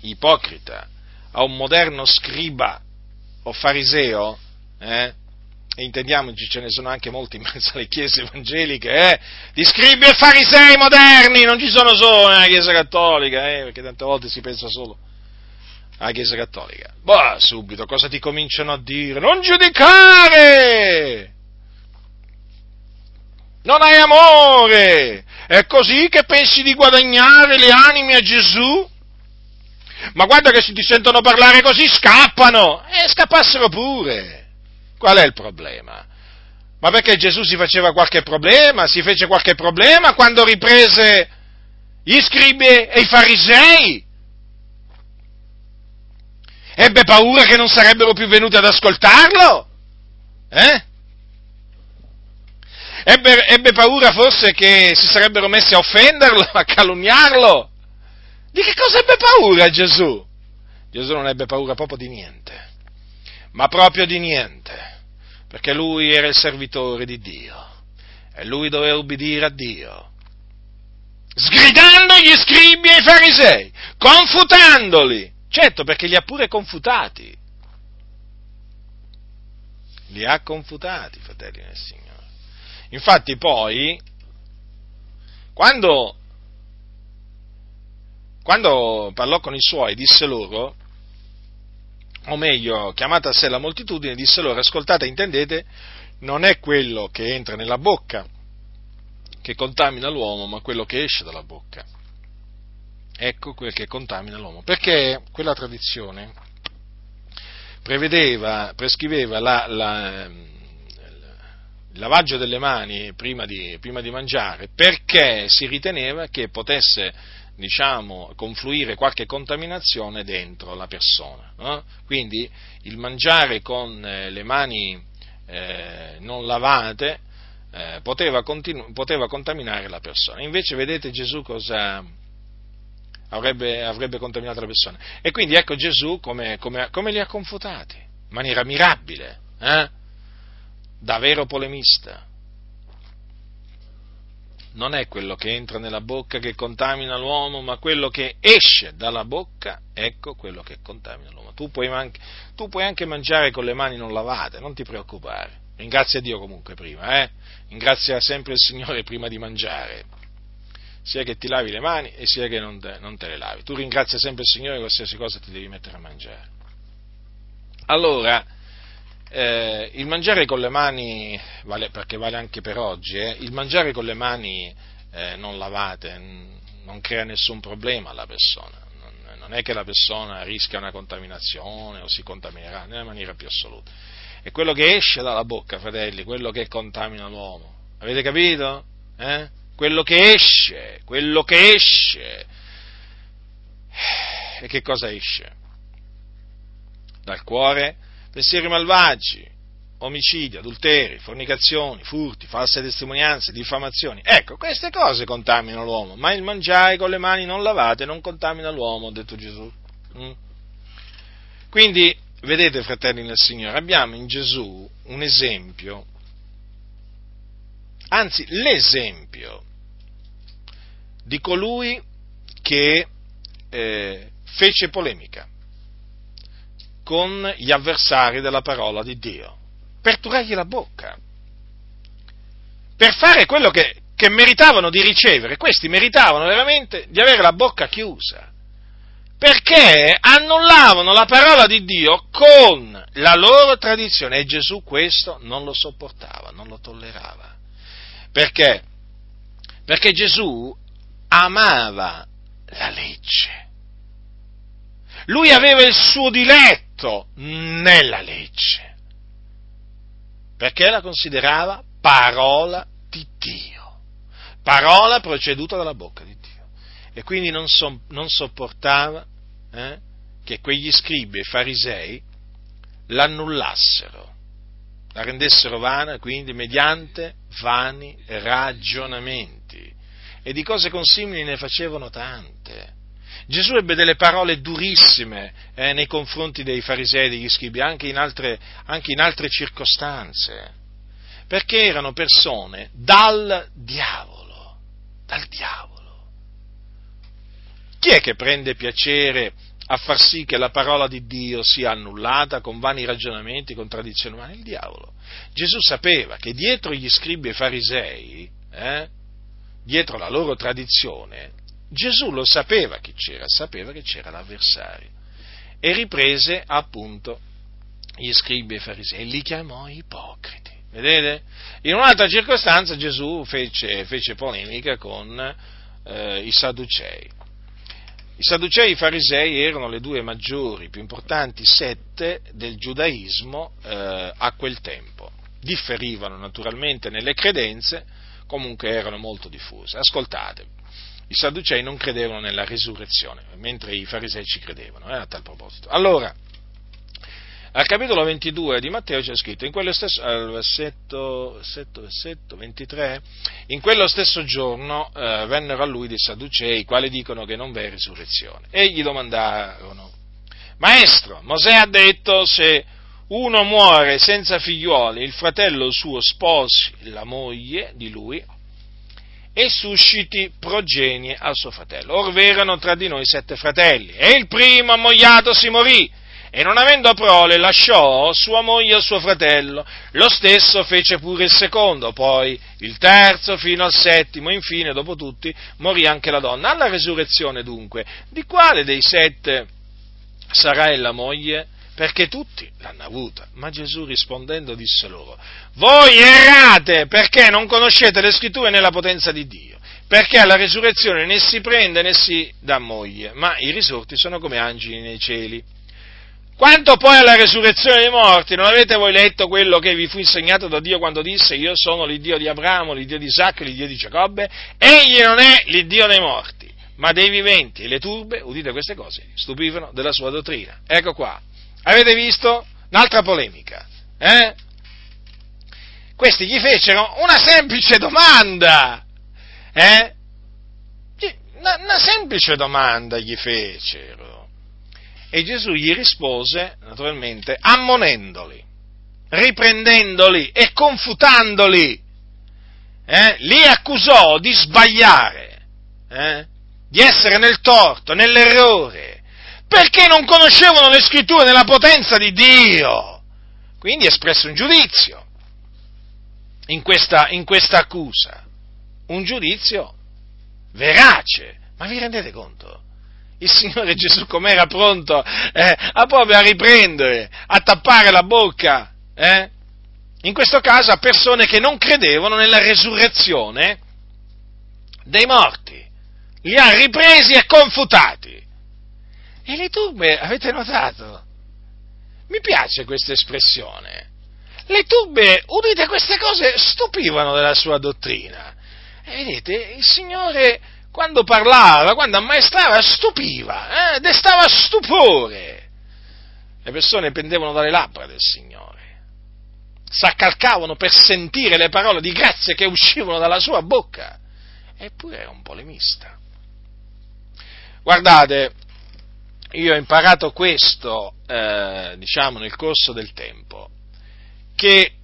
ipocrita a un moderno scriba o fariseo, eh, e intendiamoci, ce ne sono anche molti in mezzo alle chiese evangeliche, eh, di scribi e farisei moderni, non ci sono solo nella chiesa cattolica, eh, perché tante volte si pensa solo alla Chiesa Cattolica. Boh, subito cosa ti cominciano a dire? Non giudicare! Non hai amore! È così che pensi di guadagnare le anime a Gesù? Ma guarda che se ti sentono parlare così scappano! E scappassero pure! Qual è il problema? Ma perché Gesù si faceva qualche problema? Si fece qualche problema quando riprese gli scribi e i farisei? Ebbe paura che non sarebbero più venuti ad ascoltarlo? Eh? Ebbe, ebbe paura forse che si sarebbero messi a offenderlo, a calunniarlo? Di che cosa ebbe paura Gesù? Gesù non ebbe paura proprio di niente, ma proprio di niente, perché lui era il servitore di Dio e lui doveva ubbidire a Dio, sgridando gli scribi e i farisei, confutandoli, Certo, perché li ha pure confutati. Li ha confutati, fratelli del Signore. Infatti poi, quando, quando parlò con i suoi, disse loro, o meglio, chiamata a sé la moltitudine, disse loro, ascoltate, intendete, non è quello che entra nella bocca che contamina l'uomo, ma quello che esce dalla bocca ecco quel che contamina l'uomo, perché quella tradizione prevedeva, prescriveva la, la, il lavaggio delle mani prima di, prima di, mangiare perché si riteneva che potesse diciamo, confluire qualche contaminazione dentro la persona. No? Quindi il mangiare con eh, le mani eh, non lavate eh, poteva, continu- poteva, contaminare la persona. Invece vedete Gesù cosa, avrebbe, avrebbe contaminato la persona. E quindi ecco Gesù come, come, come li ha confutati, in maniera mirabile, eh? da vero polemista. Non è quello che entra nella bocca che contamina l'uomo, ma quello che esce dalla bocca, ecco quello che contamina l'uomo. Tu puoi, man- tu puoi anche mangiare con le mani non lavate, non ti preoccupare. Ringrazia Dio comunque prima, eh? Ringrazia sempre il Signore prima di mangiare sia che ti lavi le mani e sia che non te, non te le lavi. Tu ringrazia sempre il Signore qualsiasi cosa ti devi mettere a mangiare. Allora, eh, il mangiare con le mani, vale, perché vale anche per oggi, eh, il mangiare con le mani eh, non lavate non crea nessun problema alla persona. Non, non è che la persona rischia una contaminazione o si contaminerà nella maniera più assoluta. È quello che esce dalla bocca, fratelli, quello che contamina l'uomo. Avete capito? Eh? Quello che esce, quello che esce. E che cosa esce? Dal cuore pensieri malvagi, omicidi, adulteri, fornicazioni, furti, false testimonianze, diffamazioni. Ecco, queste cose contaminano l'uomo, ma il mangiare con le mani non lavate non contamina l'uomo, ha detto Gesù. Mm? Quindi, vedete, fratelli nel Signore, abbiamo in Gesù un esempio anzi l'esempio di colui che eh, fece polemica con gli avversari della parola di Dio, per turargli la bocca, per fare quello che, che meritavano di ricevere, questi meritavano veramente di avere la bocca chiusa, perché annullavano la parola di Dio con la loro tradizione. E Gesù questo non lo sopportava, non lo tollerava. Perché? Perché Gesù amava la legge. Lui aveva il suo diletto nella legge, perché la considerava parola di Dio, parola proceduta dalla bocca di Dio. E quindi non, so, non sopportava eh, che quegli scribi e farisei l'annullassero, la rendessero vana, quindi mediante vani ragionamenti e di cose consimili ne facevano tante. Gesù ebbe delle parole durissime eh, nei confronti dei farisei e degli scribi, anche in, altre, anche in altre circostanze, perché erano persone dal diavolo, dal diavolo. Chi è che prende piacere a far sì che la parola di Dio sia annullata con vani ragionamenti, con tradizioni umane? Il diavolo. Gesù sapeva che dietro gli scribi e farisei eh, dietro la loro tradizione, Gesù lo sapeva chi c'era, sapeva che c'era l'avversario e riprese appunto gli scribi e i farisei e li chiamò ipocriti. Vedete? In un'altra circostanza Gesù fece, fece polemica con eh, i Sadducei. I Sadducei e i Farisei erano le due maggiori, più importanti sette del giudaismo eh, a quel tempo. Differivano naturalmente nelle credenze, comunque erano molto diffuse. Ascoltate, i Sadducei non credevano nella risurrezione, mentre i farisei ci credevano, eh, a tal proposito. Allora, al capitolo 22 di Matteo c'è scritto, in quello stesso, al versetto, versetto, versetto 23, in quello stesso giorno eh, vennero a lui dei Sadducei, i quali dicono che non v'è risurrezione, e gli domandarono, Maestro, Mosè ha detto se uno muore senza figliuoli, il fratello suo sposi la moglie di lui e susciti progenie al suo fratello. Or v'erano tra di noi sette fratelli, e il primo ammogliato si morì, e non avendo prole lasciò sua moglie al suo fratello, lo stesso fece pure il secondo, poi il terzo fino al settimo, infine dopo tutti morì anche la donna. Alla resurrezione dunque, di quale dei sette sarà la moglie? perché tutti l'hanno avuta. Ma Gesù rispondendo disse loro, voi errate perché non conoscete le scritture né la potenza di Dio, perché alla resurrezione né si prende né si dà moglie, ma i risorti sono come angeli nei cieli. Quanto poi alla resurrezione dei morti, non avete voi letto quello che vi fu insegnato da Dio quando disse io sono l'Iddio di Abramo, l'Iddio di Isacco, l'Iddio di Giacobbe? Egli non è l'Iddio dei morti, ma dei viventi. E le turbe, udite queste cose, stupivano della sua dottrina. Ecco qua, Avete visto? Un'altra polemica. Eh? Questi gli fecero una semplice domanda. Eh? Una semplice domanda gli fecero. E Gesù gli rispose, naturalmente, ammonendoli, riprendendoli e confutandoli. Eh? Li accusò di sbagliare, eh? di essere nel torto, nell'errore, perché non conoscevano le scritture nella potenza di Dio. Quindi espresse un giudizio in questa, in questa accusa, un giudizio verace. Ma vi rendete conto? Il Signore Gesù com'era pronto eh, a proprio a riprendere, a tappare la bocca, eh? in questo caso a persone che non credevano nella resurrezione dei morti. Li ha ripresi e confutati. E le turbe, avete notato? Mi piace questa espressione. Le turbe, udite queste cose, stupivano della sua dottrina. E vedete, il Signore quando parlava, quando ammaestrava, stupiva, eh, destava stupore. Le persone pendevano dalle labbra del Signore, s'accalcavano per sentire le parole di grazia che uscivano dalla sua bocca. Eppure era un polemista. Guardate, io ho imparato questo, eh, diciamo, nel corso del tempo, che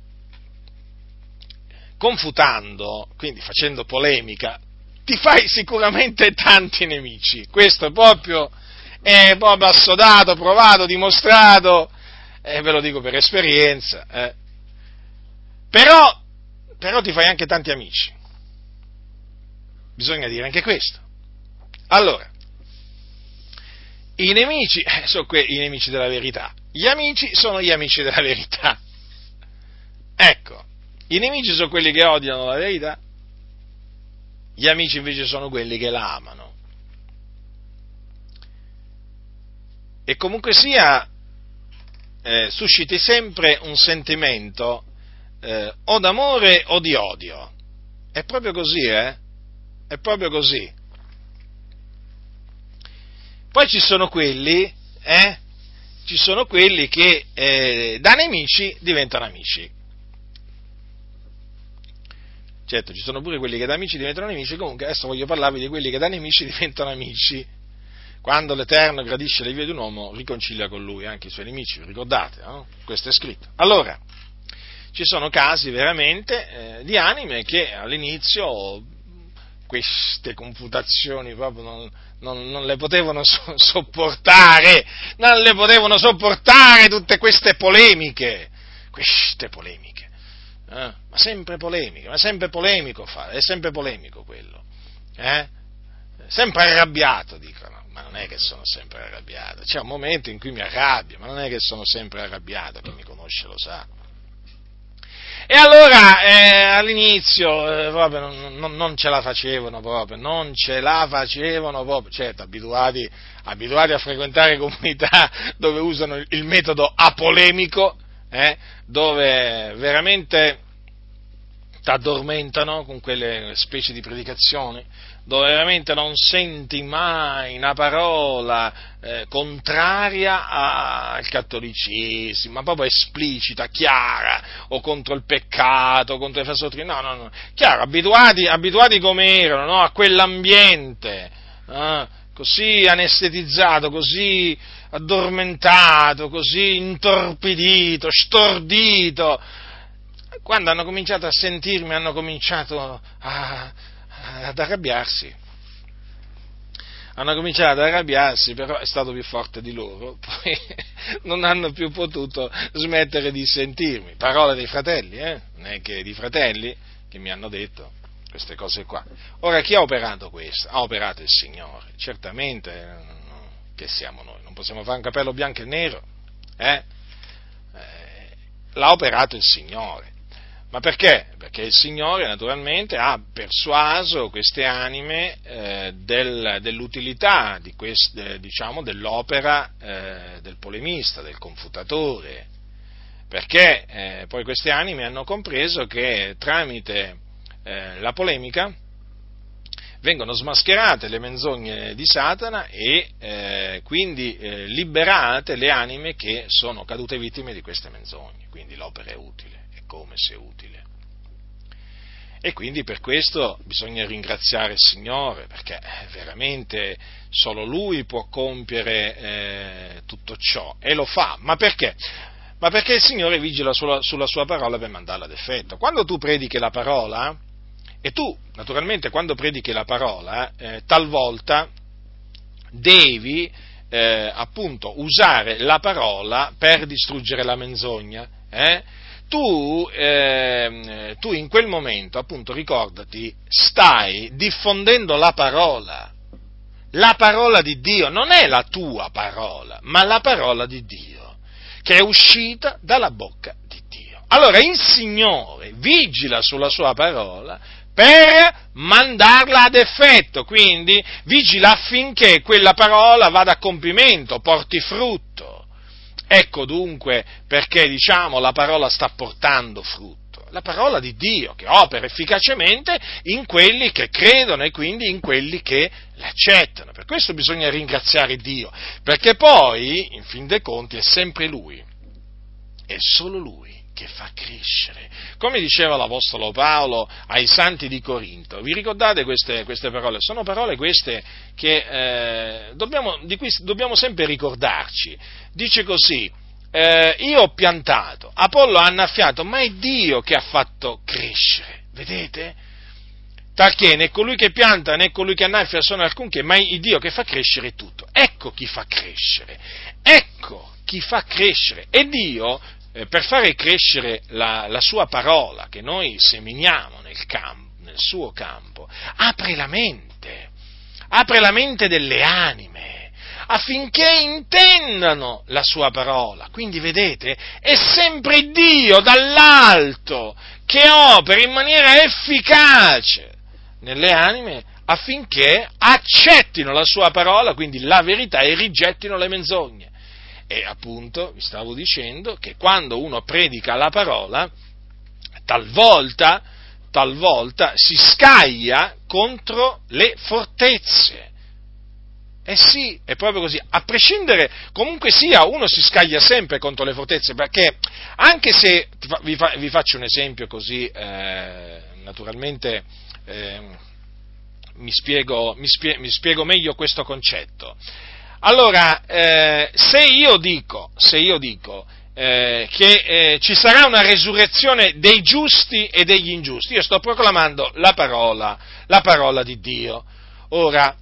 confutando, quindi facendo polemica, ti fai sicuramente tanti nemici. Questo è proprio, è proprio assodato, provato, dimostrato, e ve lo dico per esperienza. Eh. Però, però ti fai anche tanti amici. Bisogna dire anche questo. Allora, i nemici eh, sono que- i nemici della verità, gli amici sono gli amici della verità. Ecco, i nemici sono quelli che odiano la verità gli amici invece sono quelli che la amano. E comunque sia, eh, susciti sempre un sentimento eh, o d'amore o di odio. È proprio così, eh? È proprio così. Poi ci sono quelli, eh? Ci sono quelli che eh, da nemici diventano amici. Certo, ci sono pure quelli che da amici diventano nemici, comunque adesso voglio parlarvi di quelli che da nemici diventano amici. Quando l'Eterno gradisce le vie di un uomo, riconcilia con lui anche i suoi nemici, ricordate? No? Questo è scritto. Allora, ci sono casi veramente eh, di anime che all'inizio queste confutazioni proprio non, non, non, le potevano so, sopportare, non le potevano sopportare tutte queste polemiche, queste polemiche eh? ma sempre polemico, ma sempre polemico fa, è sempre polemico quello, eh? sempre arrabbiato dicono, ma non è che sono sempre arrabbiato, c'è un momento in cui mi arrabbio, ma non è che sono sempre arrabbiato, chi mi conosce lo sa. E allora eh, all'inizio eh, proprio non, non, non, ce la facevano proprio, non ce la facevano proprio, certo abituati, abituati a frequentare comunità dove usano il, il metodo apolemico, eh, dove veramente ti addormentano con quelle specie di predicazioni, dove veramente non senti mai una parola eh, contraria al cattolicesimo, ma proprio esplicita, chiara, o contro il peccato, contro le false no, no, no, chiaro, abituati, abituati come erano, no, a quell'ambiente, eh, così anestetizzato, così addormentato, così intorpidito, stordito. Quando hanno cominciato a sentirmi, hanno cominciato a, ad arrabbiarsi. Hanno cominciato ad arrabbiarsi, però è stato più forte di loro, poi non hanno più potuto smettere di sentirmi. Parole dei fratelli, eh? Non è che di fratelli che mi hanno detto queste cose qua. Ora, chi ha operato questo? Ha operato il Signore, certamente che siamo noi, non possiamo fare un capello bianco e nero, eh? Eh, l'ha operato il Signore. Ma perché? Perché il Signore naturalmente ha persuaso queste anime eh, del, dell'utilità queste, diciamo, dell'opera eh, del polemista, del confutatore, perché eh, poi queste anime hanno compreso che tramite eh, la polemica vengono smascherate le menzogne di Satana e eh, quindi eh, liberate le anime che sono cadute vittime di queste menzogne. Quindi l'opera è utile, è come se utile. E quindi per questo bisogna ringraziare il Signore, perché veramente solo Lui può compiere eh, tutto ciò, e lo fa. Ma perché? Ma perché il Signore vigila sulla, sulla sua parola per mandarla ad effetto. Quando tu predichi la parola, e tu, naturalmente, quando predichi la parola, eh, talvolta devi eh, appunto usare la parola per distruggere la menzogna. Eh? Tu, eh, tu in quel momento, appunto, ricordati, stai diffondendo la parola. La parola di Dio non è la tua parola, ma la parola di Dio, che è uscita dalla bocca di Dio. Allora il Signore vigila sulla sua parola per mandarla ad effetto, quindi vigila affinché quella parola vada a compimento, porti frutto. Ecco dunque perché diciamo la parola sta portando frutto. La parola di Dio che opera efficacemente in quelli che credono e quindi in quelli che l'accettano. Per questo bisogna ringraziare Dio, perché poi, in fin dei conti, è sempre Lui, è solo Lui che fa crescere. Come diceva l'Apostolo Paolo ai santi di Corinto, vi ricordate queste, queste parole? Sono parole queste che, eh, dobbiamo, di cui dobbiamo sempre ricordarci. Dice così, eh, io ho piantato, Apollo ha annaffiato, ma è Dio che ha fatto crescere. Vedete? Talché né colui che pianta né colui che annaffia sono alcunché, ma è Dio che fa crescere tutto. Ecco chi fa crescere. Ecco chi fa crescere. E Dio eh, per fare crescere la, la, sua parola che noi seminiamo nel, campo, nel suo campo, apre la mente, apre la mente delle anime affinché intendano la sua parola. Quindi vedete, è sempre Dio dall'alto che opera in maniera efficace nelle anime affinché accettino la sua parola, quindi la verità, e rigettino le menzogne. E appunto vi stavo dicendo che quando uno predica la parola, talvolta, talvolta si scaglia contro le fortezze. Eh sì, è proprio così. A prescindere, comunque sia, uno si scaglia sempre contro le fortezze, perché anche se, vi, fa, vi faccio un esempio così, eh, naturalmente eh, mi, spiego, mi, spie, mi spiego meglio questo concetto. Allora, eh, se io dico, se io dico eh, che eh, ci sarà una resurrezione dei giusti e degli ingiusti, io sto proclamando la parola, la parola di Dio. Ora,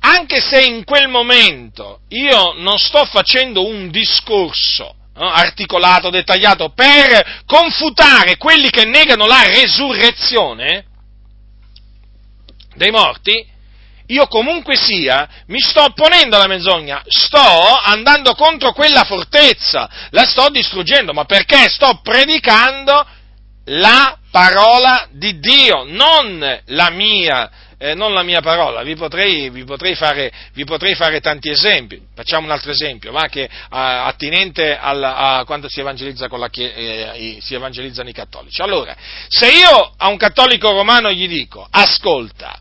anche se in quel momento io non sto facendo un discorso no, articolato, dettagliato, per confutare quelli che negano la resurrezione dei morti, io comunque sia mi sto opponendo alla menzogna, sto andando contro quella fortezza, la sto distruggendo, ma perché sto predicando la parola di Dio, non la mia, eh, non la mia parola. Vi potrei, vi, potrei fare, vi potrei, fare, tanti esempi. Facciamo un altro esempio, va, che a, attinente alla, a quando si evangelizza eh, si evangelizzano i cattolici. Allora, se io a un cattolico romano gli dico, ascolta,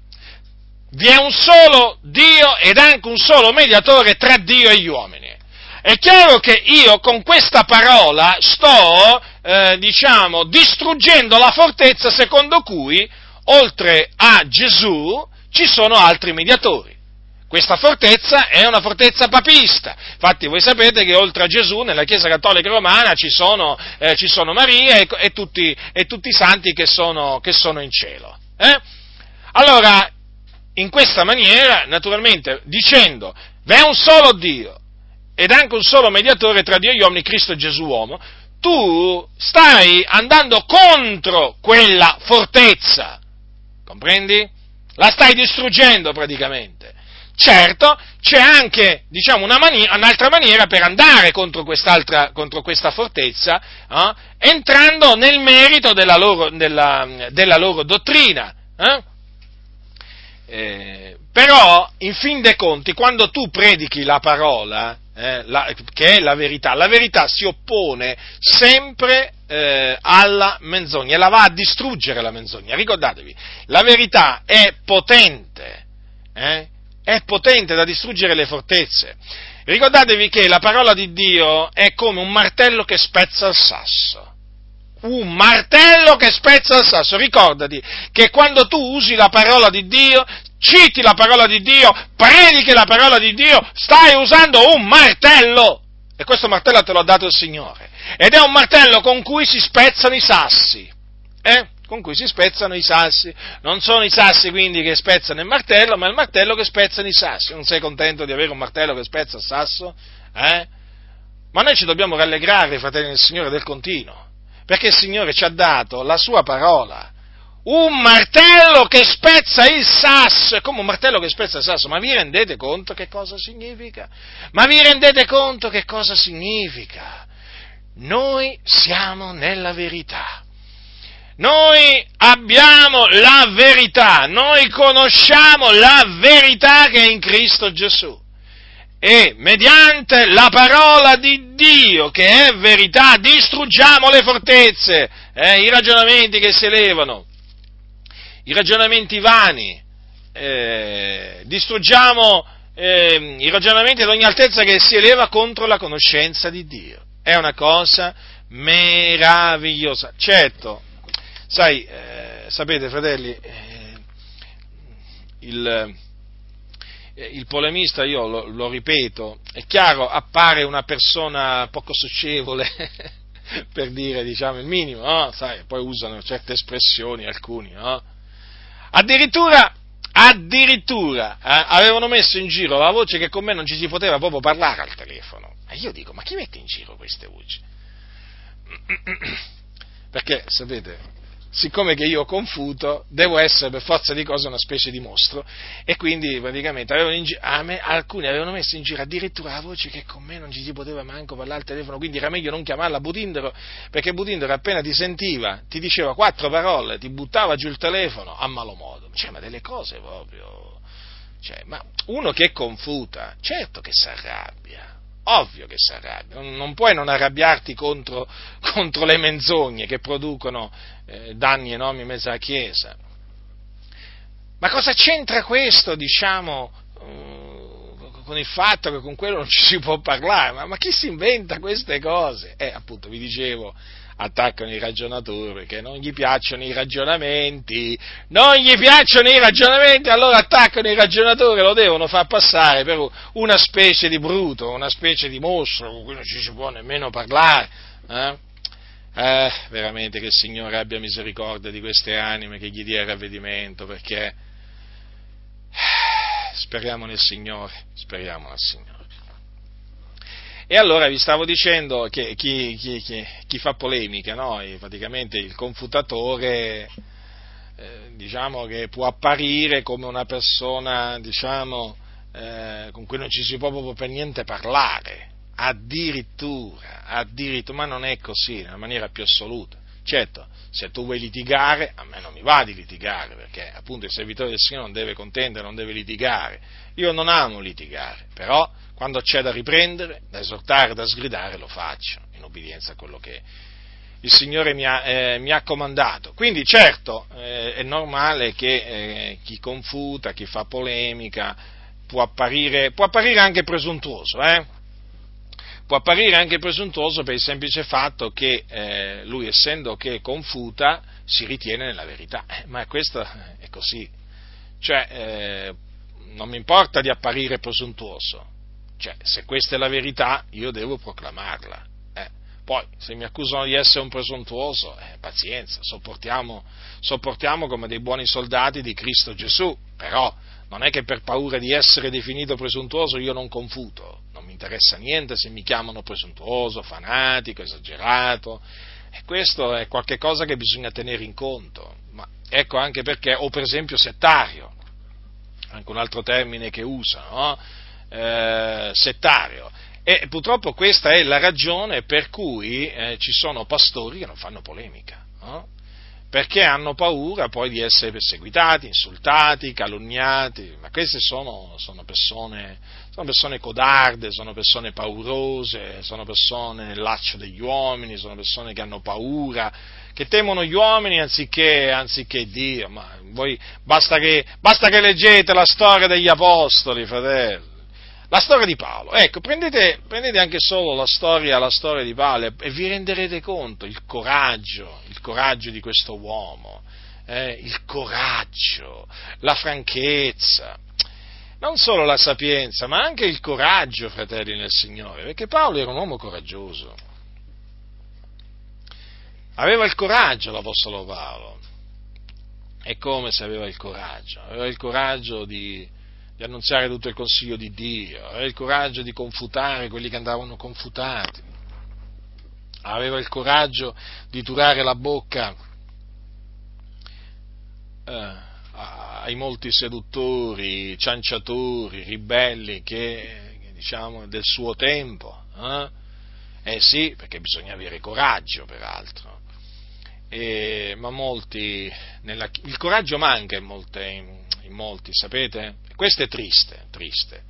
vi è un solo Dio ed anche un solo mediatore tra Dio e gli uomini. È chiaro che io con questa parola sto, eh, diciamo, distruggendo la fortezza secondo cui, oltre a Gesù, ci sono altri mediatori. Questa fortezza è una fortezza papista. Infatti voi sapete che oltre a Gesù nella Chiesa Cattolica Romana ci sono, eh, ci sono Maria e, e, tutti, e, tutti, i santi che sono, che sono in cielo. Eh? Allora, in questa maniera, naturalmente, dicendo, v'è un solo Dio ed anche un solo mediatore tra Dio e gli uomini, Cristo Gesù uomo, tu stai andando contro quella fortezza, comprendi? La stai distruggendo praticamente. Certo, c'è anche, diciamo, una maniera, un'altra maniera per andare contro, contro questa fortezza, eh? entrando nel merito della loro, della, della loro dottrina. Eh? Eh, però, in fin dei conti, quando tu predichi la parola, eh, la, che è la verità, la verità si oppone sempre eh, alla menzogna e la va a distruggere la menzogna. Ricordatevi, la verità è potente, eh, è potente da distruggere le fortezze. Ricordatevi che la parola di Dio è come un martello che spezza il sasso. Un martello che spezza il sasso. Ricordati che quando tu usi la parola di Dio, citi la parola di Dio, predichi la parola di Dio, stai usando un martello. E questo martello te l'ha dato il Signore. Ed è un martello con cui si spezzano i sassi. Eh? Con cui si spezzano i sassi. Non sono i sassi quindi che spezzano il martello, ma il martello che spezzano i sassi. Non sei contento di avere un martello che spezza il sasso? Eh? Ma noi ci dobbiamo rallegrare, fratelli del Signore, del continuo perché il Signore ci ha dato la sua parola. Un martello che spezza il sasso, è come un martello che spezza il sasso, ma vi rendete conto che cosa significa? Ma vi rendete conto che cosa significa? Noi siamo nella verità. Noi abbiamo la verità, noi conosciamo la verità che è in Cristo Gesù e mediante la parola di Dio, che è verità, distruggiamo le fortezze, eh, i ragionamenti che si elevano, i ragionamenti vani, eh, distruggiamo eh, i ragionamenti ad ogni altezza che si eleva contro la conoscenza di Dio. È una cosa meravigliosa. Certo, sai, eh, sapete fratelli, eh, il il polemista, io lo, lo, ripeto, è chiaro, appare una persona poco socievole, per dire diciamo il minimo, no? Sai, poi usano certe espressioni alcuni, no? Addirittura, addirittura eh, avevano messo in giro la voce che con me non ci si poteva proprio parlare al telefono. E io dico, ma chi mette in giro queste voci? Perché, sapete, siccome che io confuto, devo essere per forza di cose una specie di mostro, e quindi praticamente avevano gi- me, alcuni avevano messo in giro addirittura la voce che con me non ci si poteva manco parlare al telefono, quindi era meglio non chiamarla Butindero, perché Butindero appena ti sentiva, ti diceva quattro parole, ti buttava giù il telefono a malo modo, cioè ma delle cose proprio, cioè, ma uno che confuta, certo che si arrabbia, ovvio che si arrabbia, non puoi non arrabbiarti contro, contro le menzogne che producono eh, danni enormi in mezzo alla Chiesa. Ma cosa c'entra questo, diciamo, uh, con il fatto che con quello non ci si può parlare? Ma, ma chi si inventa queste cose? Eh, appunto, vi dicevo, attaccano i ragionatori perché non gli piacciono i ragionamenti, non gli piacciono i ragionamenti, allora attaccano i ragionatori, lo devono far passare per una specie di bruto, una specie di mostro con cui non ci si può nemmeno parlare. Eh? Eh, veramente che il Signore abbia misericordia di queste anime, che gli dia ravvedimento, perché eh, speriamo nel Signore, speriamo nel Signore. E allora vi stavo dicendo che chi, chi, chi, chi fa polemica, no? praticamente il confutatore, eh, diciamo che può apparire come una persona, diciamo, eh, con cui non ci si può proprio per niente parlare, addirittura, addirittura, ma non è così, nella maniera più assoluta. Certo, se tu vuoi litigare, a me non mi va di litigare, perché appunto il servitore del Signore non deve contendere, non deve litigare. Io non amo litigare, però quando c'è da riprendere, da esortare, da sgridare, lo faccio, in obbedienza a quello che il Signore mi ha, eh, mi ha comandato. Quindi certo eh, è normale che eh, chi confuta, chi fa polemica, può apparire, può apparire anche presuntuoso, eh? Può apparire anche presuntuoso per il semplice fatto che eh, lui, essendo che confuta, si ritiene nella verità. Eh, ma questo è così. Cioè, eh, non mi importa di apparire presuntuoso, cioè, se questa è la verità, io devo proclamarla. Eh. Poi, se mi accusano di essere un presuntuoso, eh, pazienza, sopportiamo, sopportiamo come dei buoni soldati di Cristo Gesù, però non è che per paura di essere definito presuntuoso io non confuto, mi interessa niente se mi chiamano presuntuoso, fanatico, esagerato, e questo è qualcosa che bisogna tenere in conto, ma ecco anche perché, o per esempio settario, anche un altro termine che usano, no? eh, settario. E purtroppo questa è la ragione per cui eh, ci sono pastori che non fanno polemica, no? perché hanno paura poi di essere perseguitati, insultati, calunniati, ma queste sono, sono, persone, sono persone codarde, sono persone paurose, sono persone nel laccio degli uomini, sono persone che hanno paura, che temono gli uomini anziché, anziché Dio. Ma voi, basta, che, basta che leggete la storia degli apostoli, fratelli. La storia di Paolo, ecco, prendete, prendete anche solo la storia, la storia di Paolo e vi renderete conto il coraggio, il coraggio di questo uomo, eh, il coraggio, la franchezza, non solo la sapienza, ma anche il coraggio, fratelli nel Signore, perché Paolo era un uomo coraggioso. Aveva il coraggio l'Apostolo Paolo. E come se aveva il coraggio? Aveva il coraggio di, di annunziare tutto il consiglio di Dio, aveva il coraggio di confutare quelli che andavano confutati, aveva il coraggio di turare la bocca eh, ai molti seduttori, cianciatori, ribelli che, diciamo, del suo tempo. Eh? eh sì, perché bisogna avere coraggio, peraltro. E, ma molti, nella, il coraggio manca in, molte, in, molti, sapete? Questo è triste, triste.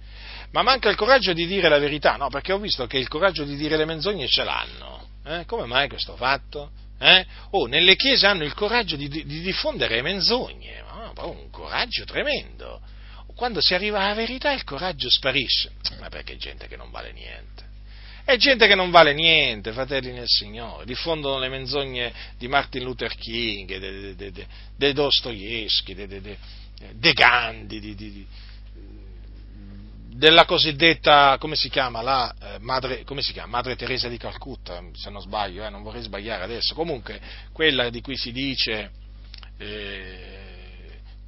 Ma manca il coraggio di dire la verità, no? Perché ho visto che il coraggio di dire le menzogne ce l'hanno. Eh? Come mai questo fatto? Eh? Oh, nelle chiese hanno il coraggio di, di diffondere menzogne, ma un coraggio tremendo. Quando si arriva alla verità il coraggio sparisce, ma perché è gente che non vale niente. È gente che non vale niente, fratelli nel Signore, diffondono le menzogne di Martin Luther King, di de, de, de, Dostoevsky, De Gandhi, di, di, della cosiddetta, come si chiama, la eh, madre, si chiama? Madre Teresa di Calcutta, se non sbaglio, eh, non vorrei sbagliare adesso, comunque quella di cui si dice eh,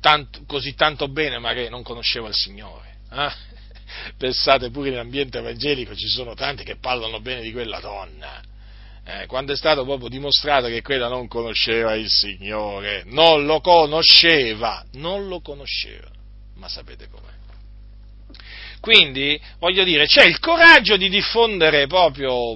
tanto, così tanto bene ma che non conosceva il Signore. Eh? Pensate pure in ambiente evangelico ci sono tanti che parlano bene di quella donna. Eh, quando è stato proprio dimostrato che quella non conosceva il Signore, non lo conosceva, non lo conosceva, ma sapete com'è. Quindi, voglio dire, c'è il coraggio di diffondere proprio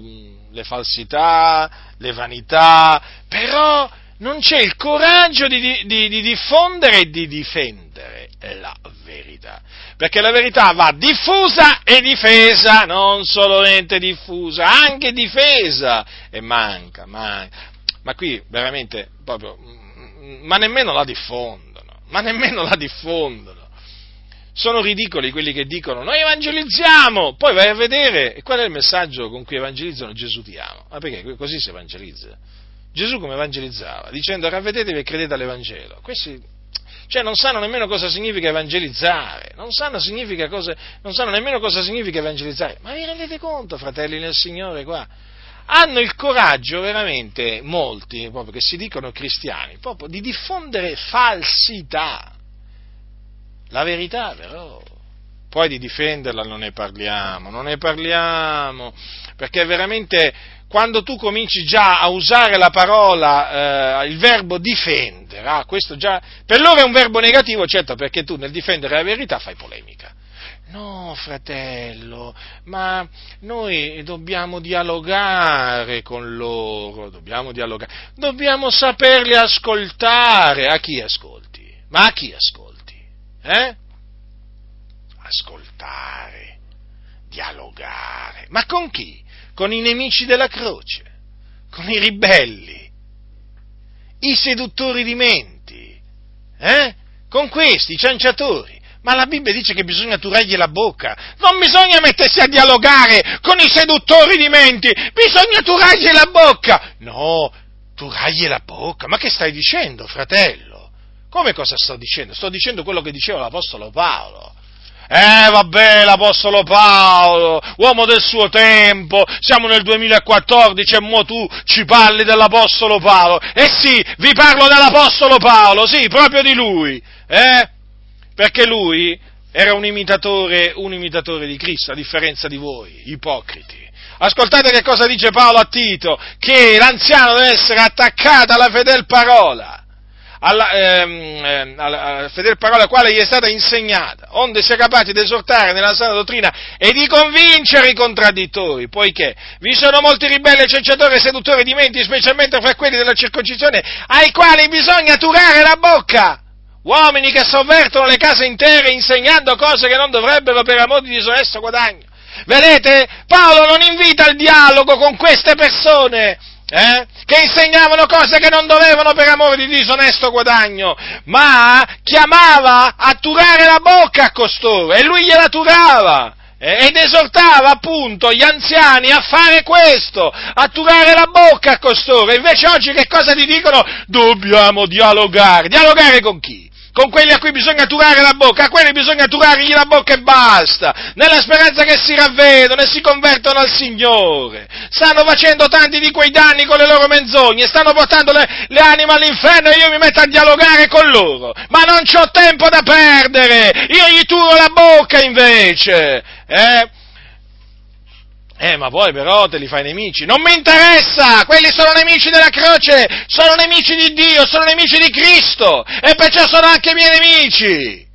le falsità, le vanità, però non c'è il coraggio di, di, di diffondere e di difendere la verità. Perché la verità va diffusa e difesa, non solamente diffusa, anche difesa. E manca, manca. Ma qui veramente proprio, ma nemmeno la diffondono, ma nemmeno la diffondono sono ridicoli quelli che dicono noi evangelizziamo, poi vai a vedere qual è il messaggio con cui evangelizzano Gesù ti amo. Ma perché così si evangelizza? Gesù come evangelizzava? Dicendo ravvedetevi e credete all'Evangelo. Questi cioè non sanno nemmeno cosa significa evangelizzare, non sanno, cosa, non sanno nemmeno cosa significa evangelizzare. Ma vi rendete conto, fratelli nel Signore, qua? Hanno il coraggio veramente, molti, proprio che si dicono cristiani, proprio di diffondere falsità la verità però, poi di difenderla non ne parliamo, non ne parliamo, perché veramente quando tu cominci già a usare la parola, eh, il verbo difendere, ah, già, per loro è un verbo negativo, certo, perché tu nel difendere la verità fai polemica. No, fratello, ma noi dobbiamo dialogare con loro, dobbiamo dialogare, dobbiamo saperli ascoltare. A chi ascolti? Ma a chi ascolti? Eh? Ascoltare, dialogare. Ma con chi? Con i nemici della croce, con i ribelli, i seduttori di menti, eh? Con questi, i cianciatori. Ma la Bibbia dice che bisogna turargli la bocca. Non bisogna mettersi a dialogare con i seduttori di menti. Bisogna turargli la bocca. No, turargli la bocca. Ma che stai dicendo, fratello? Come cosa sto dicendo? Sto dicendo quello che diceva l'Apostolo Paolo. Eh vabbè, l'Apostolo Paolo, uomo del suo tempo, siamo nel 2014 e mo tu ci parli dell'Apostolo Paolo. Eh sì, vi parlo dell'Apostolo Paolo, sì, proprio di lui, eh? Perché lui era un imitatore, un imitatore di Cristo, a differenza di voi, ipocriti. Ascoltate che cosa dice Paolo a Tito, che l'anziano deve essere attaccato alla fedel parola alla, ehm, ehm, alla fedele parola quale gli è stata insegnata, onde sia capace di esortare nella sana dottrina e di convincere i contraddittori, poiché vi sono molti ribelli, cianciatori e seduttori di menti, specialmente fra quelli della circoncisione, ai quali bisogna turare la bocca. Uomini che sovvertono le case intere insegnando cose che non dovrebbero per amor di disonesto guadagno. Vedete? Paolo non invita al dialogo con queste persone, eh? Che insegnavano cose che non dovevano per amore di disonesto guadagno, ma chiamava a turare la bocca a costoro e lui gliela turava. ed esortava appunto gli anziani a fare questo, a turare la bocca a costoro. Invece oggi che cosa ti dicono? Dobbiamo dialogare. Dialogare con chi? Con quelli a cui bisogna turare la bocca, a quelli bisogna turargli la bocca e basta, nella speranza che si ravvedono e si convertono al Signore. Stanno facendo tanti di quei danni con le loro menzogne, stanno portando le, le anime all'inferno e io mi metto a dialogare con loro. Ma non ho tempo da perdere, io gli turo la bocca invece. Eh? Eh, ma poi però te li fai nemici. Non mi interessa! Quelli sono nemici della croce, sono nemici di Dio, sono nemici di Cristo e perciò sono anche miei nemici.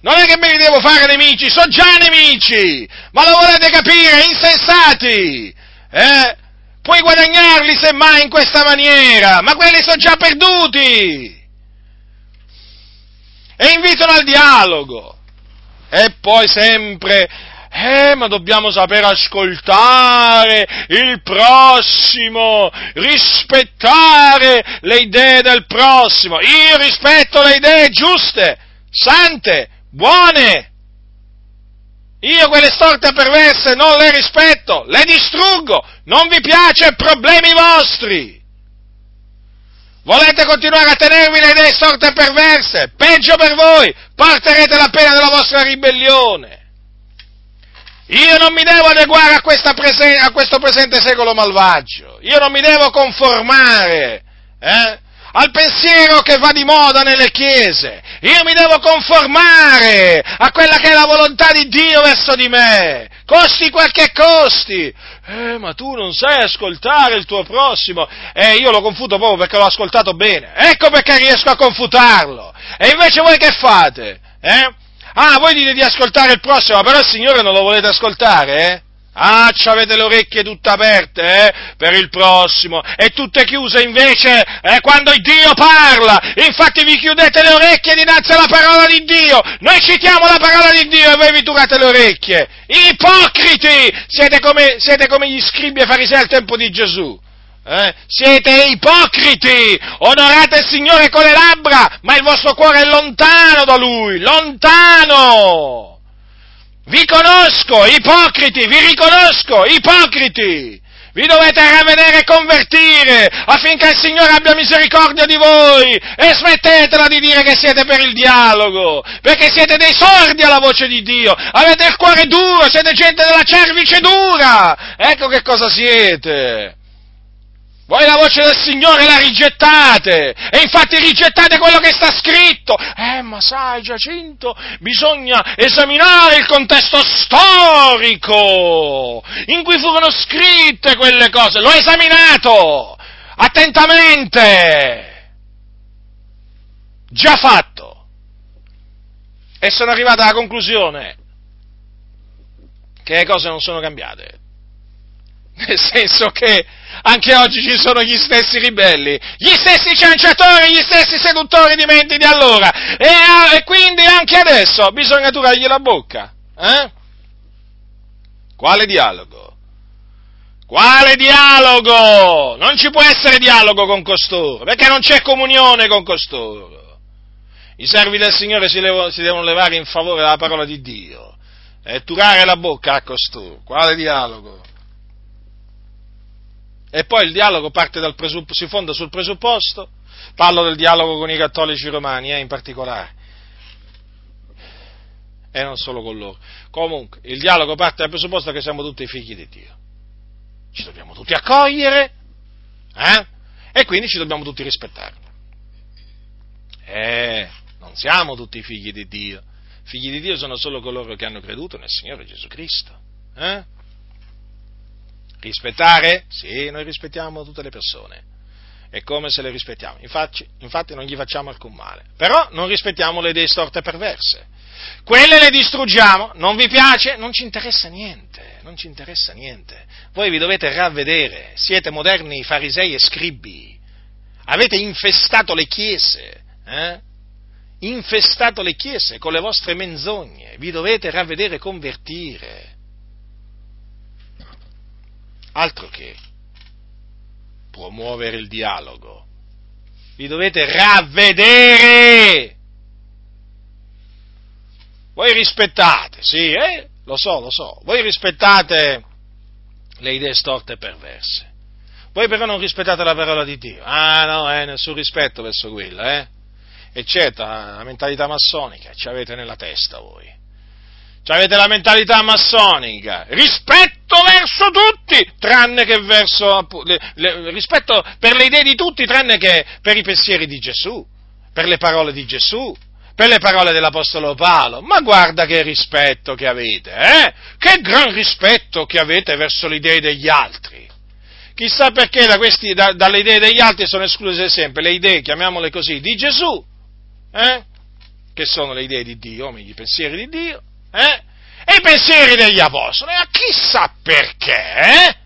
Non è che me li devo fare nemici, sono già nemici! Ma lo volete capire, insensati! Eh? Puoi guadagnarli semmai in questa maniera, ma quelli sono già perduti! E invitano al dialogo. E poi sempre eh, ma dobbiamo saper ascoltare il prossimo, rispettare le idee del prossimo. Io rispetto le idee giuste, sante, buone. Io quelle storte perverse non le rispetto, le distruggo. Non vi piace, problemi vostri. Volete continuare a tenervi le idee storte perverse? Peggio per voi, porterete la pena della vostra ribellione. Io non mi devo adeguare a, presen- a, questo presente secolo malvagio, io non mi devo conformare eh, al pensiero che va di moda nelle chiese, io mi devo conformare a quella che è la volontà di Dio verso di me, costi quel che costi. Eh, ma tu non sai ascoltare il tuo prossimo. Eh, io lo confuto proprio perché l'ho ascoltato bene. Ecco perché riesco a confutarlo. E invece voi che fate? Eh? Ah, voi dite di ascoltare il prossimo, però il Signore non lo volete ascoltare, eh? Ah, avete le orecchie tutte aperte, eh, per il prossimo, e tutte chiuse invece, eh, quando Dio parla. Infatti vi chiudete le orecchie dinanzi alla parola di Dio. Noi citiamo la parola di Dio e voi vi turate le orecchie. Ipocriti! Siete come, siete come gli scribi e farisei al tempo di Gesù. Eh? Siete ipocriti, onorate il Signore con le labbra, ma il vostro cuore è lontano da Lui, lontano. Vi conosco, ipocriti, vi riconosco, ipocriti. Vi dovete ravvedere e convertire affinché il Signore abbia misericordia di voi e smettetela di dire che siete per il dialogo, perché siete dei sordi alla voce di Dio, avete il cuore duro, siete gente della cervice dura, ecco che cosa siete. Voi la voce del Signore la rigettate e infatti rigettate quello che sta scritto. Eh, ma sai Giacinto, bisogna esaminare il contesto storico in cui furono scritte quelle cose. L'ho esaminato attentamente. Già fatto. E sono arrivato alla conclusione che le cose non sono cambiate. Nel senso che anche oggi ci sono gli stessi ribelli, gli stessi cianciatori, gli stessi seduttori di menti di allora. E, e quindi anche adesso bisogna turargli la bocca. Eh? Quale dialogo? Quale dialogo? Non ci può essere dialogo con costoro, perché non c'è comunione con costoro. I servi del Signore si, levo, si devono levare in favore della parola di Dio e turare la bocca a costoro. Quale dialogo? E poi il dialogo presupp- si fonda sul presupposto, parlo del dialogo con i cattolici romani eh, in particolare, e non solo con loro. Comunque, il dialogo parte dal presupposto che siamo tutti figli di Dio. Ci dobbiamo tutti accogliere, eh? E quindi ci dobbiamo tutti rispettare. Eh, non siamo tutti figli di Dio. Figli di Dio sono solo coloro che hanno creduto nel Signore Gesù Cristo. Eh? Rispettare? Sì, noi rispettiamo tutte le persone. È come se le rispettiamo. Infatti, infatti non gli facciamo alcun male. Però non rispettiamo le idee storte perverse. Quelle le distruggiamo. Non vi piace? Non ci interessa niente. Non ci interessa niente. Voi vi dovete ravvedere. Siete moderni farisei e scribi. Avete infestato le chiese. Eh? Infestato le chiese con le vostre menzogne. Vi dovete ravvedere e convertire. Altro che promuovere il dialogo. Vi dovete ravvedere. voi rispettate, sì, eh, lo so, lo so, voi rispettate le idee storte e perverse. Voi però non rispettate la parola di Dio. Ah no, eh, nessun rispetto verso quella, eh. E certo, la mentalità massonica ci avete nella testa voi. Ci avete la mentalità massonica. Rispetto verso tutti, tranne che verso... Le, le, rispetto per le idee di tutti, tranne che per i pensieri di Gesù, per le parole di Gesù, per le parole dell'Apostolo Paolo. Ma guarda che rispetto che avete, eh? Che gran rispetto che avete verso le idee degli altri. Chissà perché da questi, da, dalle idee degli altri sono escluse sempre le idee, chiamiamole così, di Gesù, eh? che sono le idee di Dio, i pensieri di Dio, eh? e i pensieri degli apostoli. Ma chissà perché,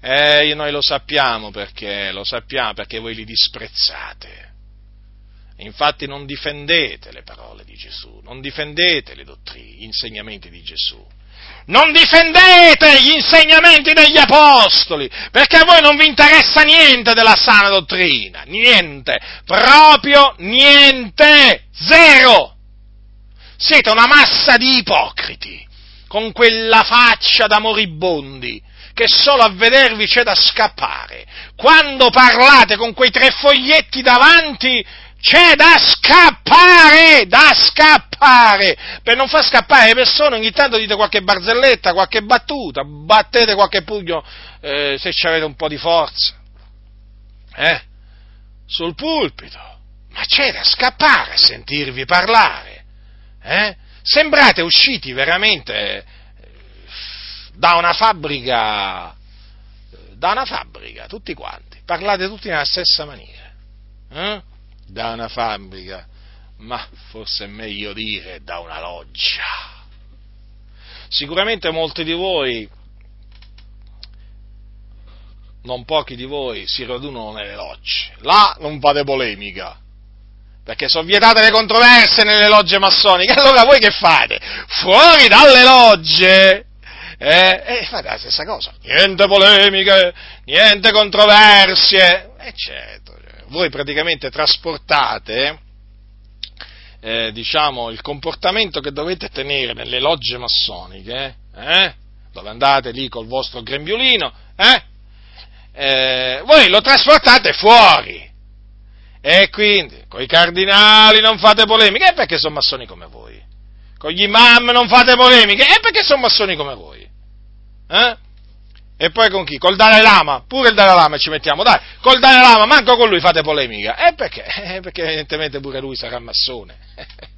eh? eh? noi lo sappiamo perché, lo sappiamo perché voi li disprezzate. Infatti non difendete le parole di Gesù, non difendete le dottrine, gli insegnamenti di Gesù non difendete gli insegnamenti degli apostoli, perché a voi non vi interessa niente della sana dottrina, niente, proprio niente, zero. Siete una massa di ipocriti, con quella faccia da moribondi, che solo a vedervi c'è da scappare. Quando parlate con quei tre foglietti davanti, c'è da scappare, da scappare, per non far scappare le persone ogni tanto dite qualche barzelletta, qualche battuta, battete qualche pugno eh, se avete un po' di forza, eh? sul pulpito, ma c'è da scappare a sentirvi parlare, eh? sembrate usciti veramente eh, da una fabbrica, da una fabbrica, tutti quanti, parlate tutti nella stessa maniera. Eh? da una fabbrica, ma forse è meglio dire da una loggia. Sicuramente molti di voi, non pochi di voi, si radunano nelle logge. Là non fate polemica, perché sono vietate le controversie nelle logge massoniche. Allora voi che fate? Fuori dalle logge! Eh, eh, fate la stessa cosa. Niente polemiche, niente controversie. E certo, voi praticamente trasportate eh, diciamo, il comportamento che dovete tenere nelle logge massoniche, eh, dove andate lì col vostro grembiulino, eh, eh voi lo trasportate fuori. E quindi, con i cardinali non fate polemiche, e perché sono massoni come voi? Con gli imam non fate polemiche, e perché sono massoni come voi? Eh? E poi con chi? Col Dalai Lama, pure il Dalai Lama ci mettiamo, dai, col Dalai Lama, manco con lui fate polemica. E perché? Eh, perché evidentemente pure lui sarà massone.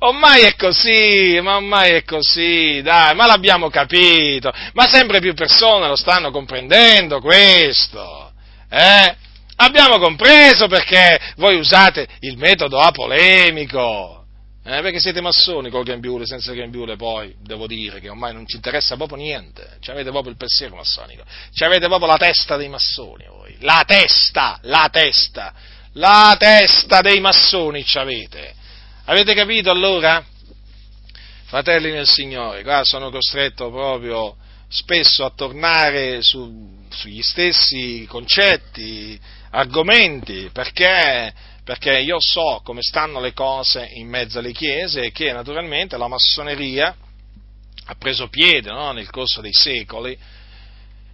ormai è così, ma ormai è così, dai, ma l'abbiamo capito, ma sempre più persone lo stanno comprendendo questo, eh? Abbiamo compreso perché voi usate il metodo apolemico. Eh, perché siete massoni col grembiule, senza grembiule poi, devo dire che ormai non ci interessa proprio niente, ci avete proprio il pensiero massonico, ci avete proprio la testa dei massoni voi, la testa, la testa, la testa dei massoni ci avete. Avete capito allora? Fratelli nel Signore, qua sono costretto proprio spesso a tornare su, sugli stessi concetti, argomenti, perché perché io so come stanno le cose in mezzo alle chiese e che naturalmente la massoneria ha preso piede no, nel corso dei secoli,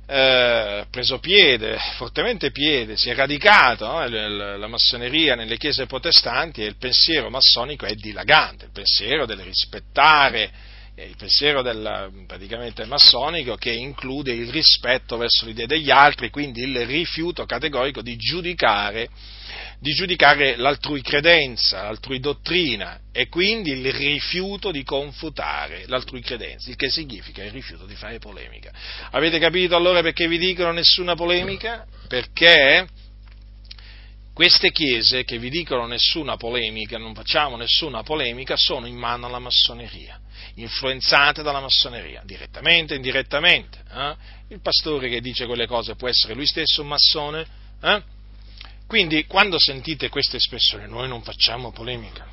eh, preso piede, fortemente piede, si è radicata no, la massoneria nelle chiese protestanti e il pensiero massonico è dilagante, il pensiero del rispettare il pensiero del, praticamente massonico che include il rispetto verso l'idea degli altri, quindi il rifiuto categorico di giudicare, di giudicare l'altrui credenza, l'altrui dottrina e quindi il rifiuto di confutare l'altrui credenza, il che significa il rifiuto di fare polemica. Avete capito allora perché vi dicono nessuna polemica? Perché queste chiese che vi dicono nessuna polemica, non facciamo nessuna polemica, sono in mano alla massoneria influenzate dalla massoneria, direttamente, indirettamente. Eh? Il pastore che dice quelle cose può essere lui stesso un massone. Eh? Quindi quando sentite queste espressioni, noi non facciamo polemica.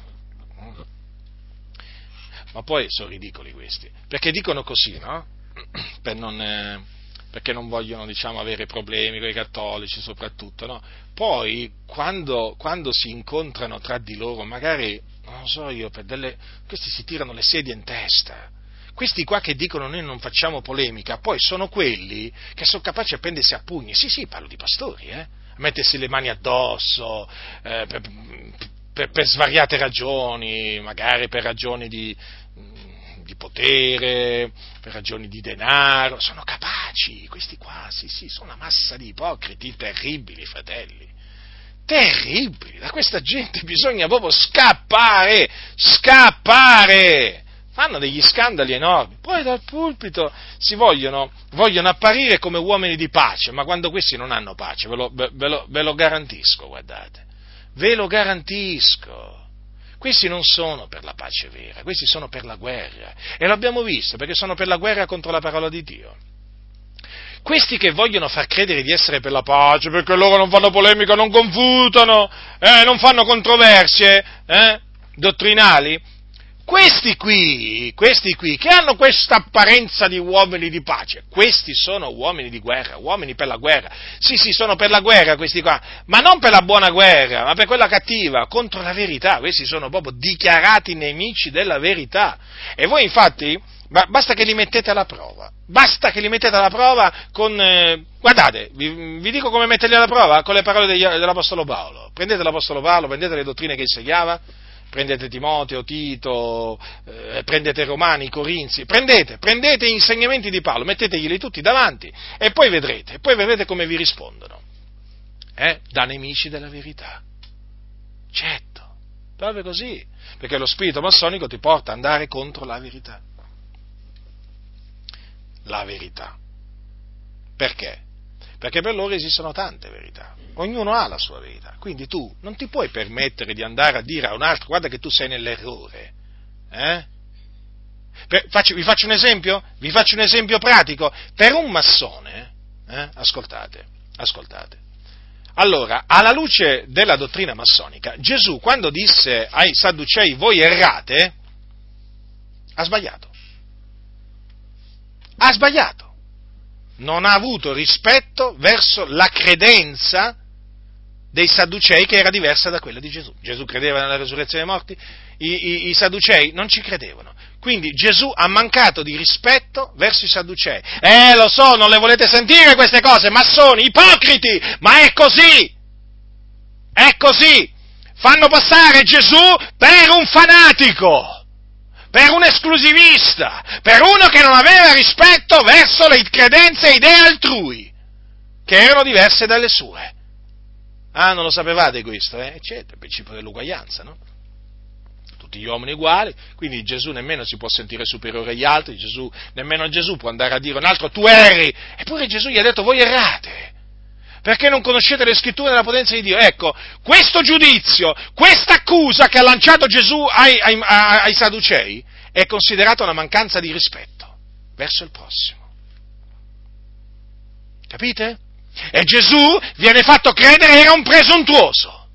Ma poi sono ridicoli questi, perché dicono così, no? Per non, eh, perché non vogliono diciamo, avere problemi con i cattolici soprattutto. No? Poi quando, quando si incontrano tra di loro, magari non lo so io, per delle, questi si tirano le sedie in testa. Questi qua che dicono noi non facciamo polemica, poi sono quelli che sono capaci a prendersi a pugni. Sì, sì, parlo di pastori, eh? Mettersi le mani addosso, eh, per, per, per, svariate ragioni, magari per ragioni di, di potere, per ragioni di denaro, sono capaci, questi qua, sì, sì, sono una massa di ipocriti terribili, fratelli terribili, da questa gente bisogna proprio scappare, scappare! Fanno degli scandali enormi, poi dal pulpito si vogliono, vogliono apparire come uomini di pace, ma quando questi non hanno pace, ve lo, ve lo, ve lo garantisco, guardate, ve lo garantisco. Questi non sono per la pace vera, questi sono per la guerra. E l'abbiamo visto, perché sono per la guerra contro la parola di Dio. Questi che vogliono far credere di essere per la pace, perché loro non fanno polemica, non confutano, eh, non fanno controversie eh, dottrinali, questi qui, questi qui, che hanno questa apparenza di uomini di pace, questi sono uomini di guerra, uomini per la guerra. Sì, sì, sono per la guerra questi qua, ma non per la buona guerra, ma per quella cattiva, contro la verità. Questi sono proprio dichiarati nemici della verità. E voi infatti, basta che li mettete alla prova. Basta che li mettete alla prova con... Eh, guardate, vi, vi, dico come metterli alla prova con le parole degli, dell'Apostolo Paolo. Prendete l'Apostolo Paolo, prendete le dottrine che insegnava, prendete Timoteo, Tito, eh, prendete Romani, Corinzi, prendete, prendete gli insegnamenti di Paolo, metteteglieli tutti davanti e poi vedrete, poi vedrete come vi rispondono. Eh? Da nemici della verità. Certo, proprio così, perché lo spirito massonico ti porta ad andare contro la verità la verità. Perché? Perché per loro esistono tante verità, ognuno ha la sua verità, quindi tu non ti puoi permettere di andare a dire a un altro guarda che tu sei nell'errore. Eh? Per, faccio, vi faccio un esempio? Vi faccio un esempio pratico. Per un massone, eh? ascoltate, ascoltate. Allora, alla luce della dottrina massonica, Gesù quando disse ai sadducei voi errate, ha sbagliato ha sbagliato, non ha avuto rispetto verso la credenza dei Sadducei che era diversa da quella di Gesù. Gesù credeva nella resurrezione dei morti, i, i, i Sadducei non ci credevano. Quindi Gesù ha mancato di rispetto verso i Sadducei. Eh, lo so, non le volete sentire queste cose, ma sono ipocriti, ma è così. È così. Fanno passare Gesù per un fanatico per un esclusivista, per uno che non aveva rispetto verso le credenze e idee altrui, che erano diverse dalle sue. Ah, non lo sapevate questo, eh? C'è il principio dell'uguaglianza, no? Tutti gli uomini uguali, quindi Gesù nemmeno si può sentire superiore agli altri, Gesù, nemmeno Gesù può andare a dire un altro tu erri, eppure Gesù gli ha detto voi errate perché non conoscete le scritture della potenza di Dio. Ecco, questo giudizio, questa accusa che ha lanciato Gesù ai, ai, ai Sadducei è considerata una mancanza di rispetto verso il prossimo. Capite? E Gesù viene fatto credere era un presuntuoso.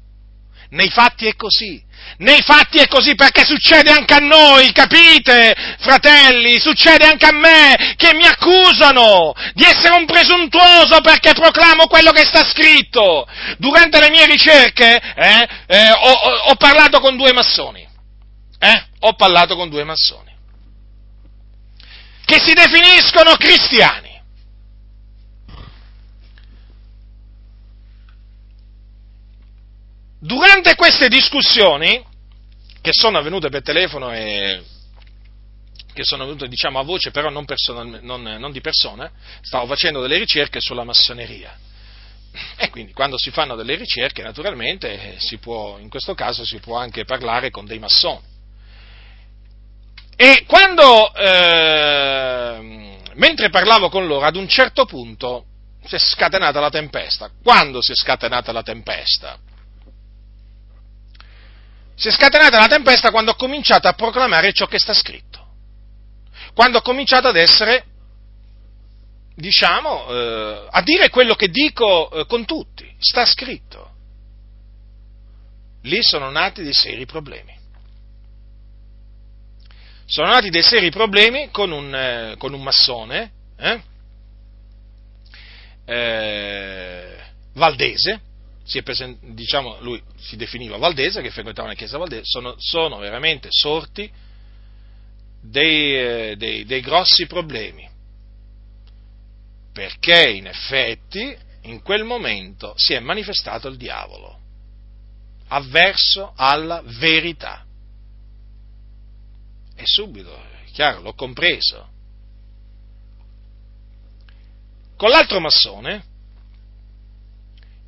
Nei fatti è così. Nei fatti è così perché succede anche a noi, capite, fratelli? Succede anche a me che mi accusano di essere un presuntuoso perché proclamo quello che sta scritto. Durante le mie ricerche eh, eh, ho, ho, parlato con due massoni. Eh? Ho parlato con due massoni che si definiscono cristiani. Durante queste discussioni, che sono avvenute per telefono e che sono avvenute diciamo a voce, però non, non, non di persona, stavo facendo delle ricerche sulla massoneria. E quindi quando si fanno delle ricerche, naturalmente, può, in questo caso si può anche parlare con dei massoni. E quando, eh, mentre parlavo con loro, ad un certo punto si è scatenata la tempesta. Quando si è scatenata la tempesta? Si è scatenata la tempesta quando ho cominciato a proclamare ciò che sta scritto. Quando ho cominciato ad essere, diciamo, eh, a dire quello che dico eh, con tutti. Sta scritto. Lì sono nati dei seri problemi. Sono nati dei seri problemi con un, eh, con un massone, eh? Eh, valdese, present, diciamo, lui si definiva valdese, che frequentava la chiesa valdese, sono, sono veramente sorti dei, eh, dei, dei grossi problemi, perché in effetti in quel momento si è manifestato il diavolo, avverso alla verità. E subito, chiaro, l'ho compreso. Con l'altro massone,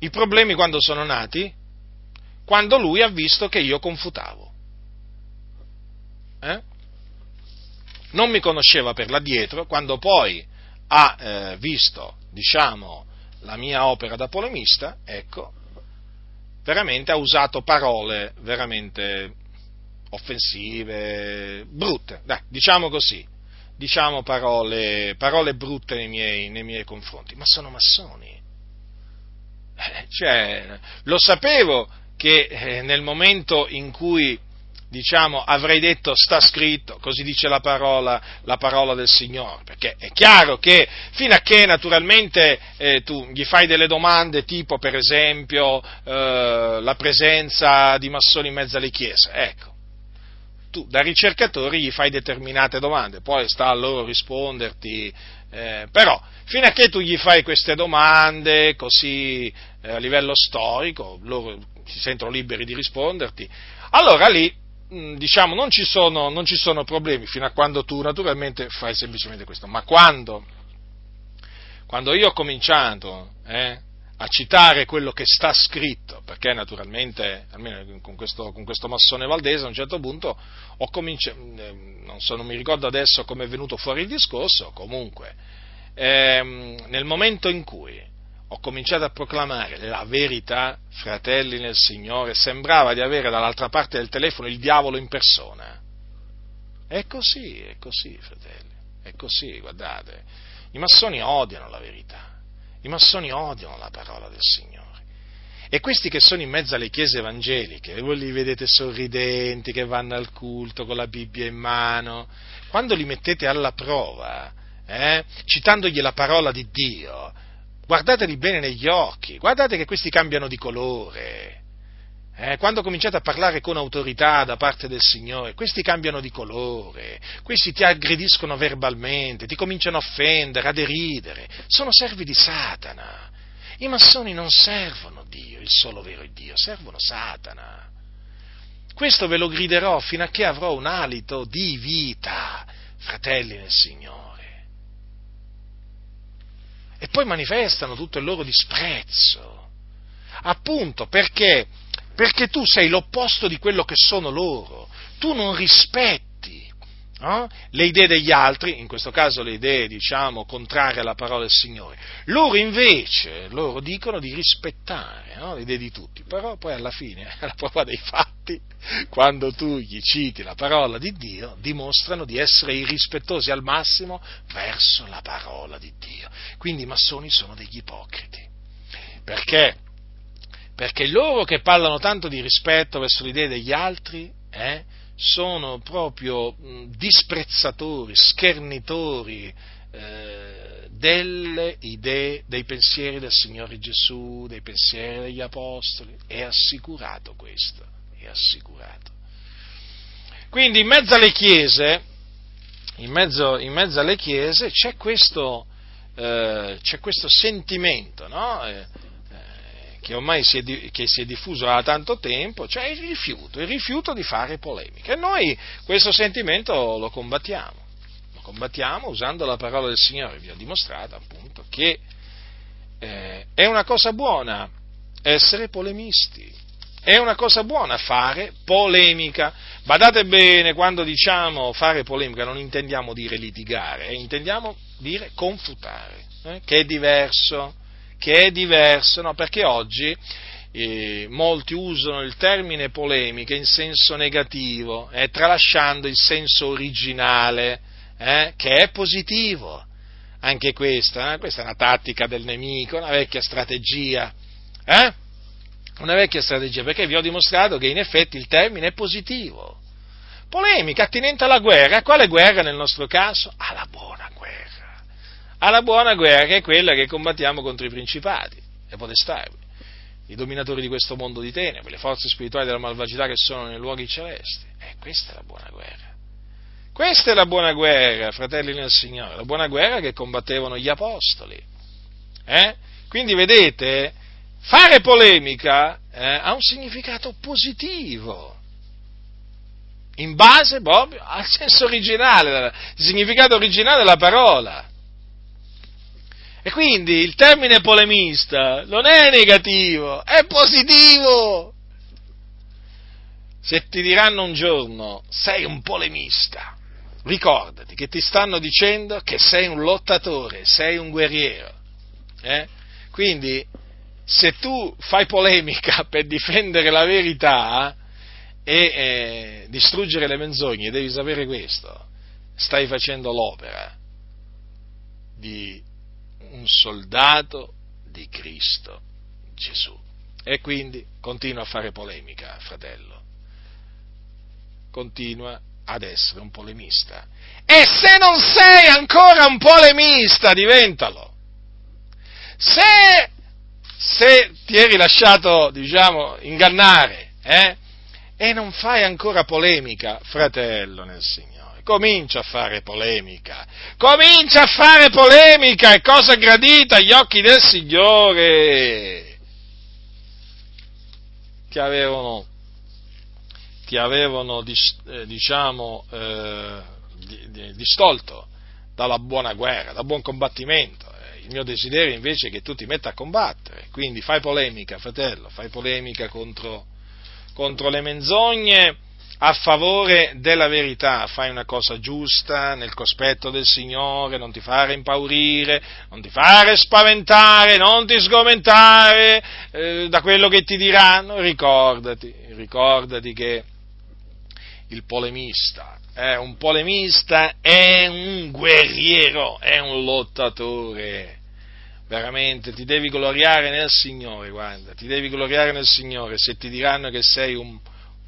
i problemi quando sono nati? Quando lui ha visto che io confutavo. Eh? Non mi conosceva per là dietro, quando poi ha eh, visto, diciamo, la mia opera da polemista, ecco, veramente ha usato parole veramente offensive, brutte, dai, diciamo così, diciamo parole, parole brutte nei miei, nei miei, confronti, ma sono massoni. Eh, cioè, lo sapevo che eh, nel momento in cui diciamo, avrei detto sta scritto, così dice la parola, la parola del Signore, perché è chiaro che fino a che naturalmente eh, tu gli fai delle domande tipo per esempio eh, la presenza di massoni in mezzo alle chiese, ecco, tu da ricercatori gli fai determinate domande, poi sta a loro risponderti, eh, però fino a che tu gli fai queste domande così eh, a livello storico, loro si sentono liberi di risponderti, allora lì Mm, diciamo, non ci, sono, non ci sono problemi fino a quando tu naturalmente fai semplicemente questo, ma quando, quando io ho cominciato eh, a citare quello che sta scritto, perché naturalmente, almeno con questo, con questo massone valdese, a un certo punto ho cominciato, mm, non, so, non mi ricordo adesso come è venuto fuori il discorso, comunque, ehm, nel momento in cui ho cominciato a proclamare la verità, fratelli nel Signore, sembrava di avere dall'altra parte del telefono il diavolo in persona. È così, è così, fratelli, è così, guardate. I massoni odiano la verità, i massoni odiano la parola del Signore. E questi che sono in mezzo alle chiese evangeliche, voi li vedete sorridenti, che vanno al culto con la Bibbia in mano, quando li mettete alla prova, eh, citandogli la parola di Dio, guardateli bene negli occhi, guardate che questi cambiano di colore. Eh, quando cominciate a parlare con autorità da parte del Signore, questi cambiano di colore, questi ti aggrediscono verbalmente, ti cominciano a offendere, a deridere, sono servi di Satana. I massoni non servono Dio, il solo vero Dio, servono Satana. Questo ve lo griderò fino a che avrò un alito di vita, fratelli nel Signore e poi manifestano tutto il loro disprezzo. Appunto perché? Perché tu sei l'opposto di quello che sono loro. Tu non rispetti no? le idee degli altri, in questo caso le idee, diciamo, contrarie alla parola del Signore. Loro invece, loro dicono di rispettare no? le idee di tutti, però poi alla fine, alla prova dei fatti, quando tu gli citi la parola di Dio, dimostrano di essere irrispettosi al massimo verso la parola di Dio. Quindi i massoni sono degli ipocriti. Perché? Perché loro che parlano tanto di rispetto verso le idee degli altri, eh, sono proprio disprezzatori, schernitori eh, delle idee, dei pensieri del Signore Gesù, dei pensieri degli Apostoli. È assicurato questo, è assicurato. Quindi in mezzo alle chiese, in mezzo, in mezzo alle chiese c'è questo, eh, c'è questo sentimento, no? Che ormai si è, che si è diffuso da tanto tempo, cioè il rifiuto, il rifiuto di fare polemiche. E noi questo sentimento lo combattiamo, lo combattiamo usando la parola del Signore, vi ho dimostrato appunto che eh, è una cosa buona essere polemisti, è una cosa buona fare polemica. Badate bene, quando diciamo fare polemica non intendiamo dire litigare, eh, intendiamo dire confutare, eh, che è diverso che è diverso, no? perché oggi eh, molti usano il termine polemica in senso negativo, eh, tralasciando il senso originale, eh, che è positivo. Anche questa, eh, questa è una tattica del nemico, una vecchia strategia. Eh? Una vecchia strategia, perché vi ho dimostrato che in effetti il termine è positivo. Polemica attinente alla guerra. A quale guerra nel nostro caso? Alla buona alla buona guerra, che è quella che combattiamo contro i principati, le potestà. i dominatori di questo mondo di tenebre, le forze spirituali della malvagità che sono nei luoghi celesti. Eh, questa è la buona guerra. Questa è la buona guerra, fratelli nel Signore, la buona guerra che combattevano gli apostoli. Eh? Quindi vedete, fare polemica eh, ha un significato positivo, in base proprio al senso originale, al significato originale della parola. E quindi il termine polemista non è negativo, è positivo. Se ti diranno un giorno sei un polemista, ricordati che ti stanno dicendo che sei un lottatore, sei un guerriero. Eh? Quindi se tu fai polemica per difendere la verità e eh, distruggere le menzogne, devi sapere questo, stai facendo l'opera di un soldato di Cristo Gesù. E quindi continua a fare polemica, fratello. Continua ad essere un polemista. E se non sei ancora un polemista, diventalo. Se, se ti eri lasciato, diciamo, ingannare, eh, e non fai ancora polemica, fratello nel Signore comincia a fare polemica, comincia a fare polemica, è cosa gradita agli occhi del Signore. Ti avevano, ti avevano eh, diciamo, eh, distolto dalla buona guerra, dal buon combattimento. Eh, il mio desiderio invece è che tu ti metta a combattere, quindi fai polemica, fratello, fai polemica contro, contro le menzogne a favore della verità, fai una cosa giusta nel cospetto del Signore, non ti fare impaurire, non ti fare spaventare, non ti sgomentare eh, da quello che ti diranno, ricordati, ricordati che il polemista, eh, un polemista è un guerriero, è un lottatore. Veramente ti devi gloriare nel Signore, guarda, ti devi gloriare nel Signore se ti diranno che sei un,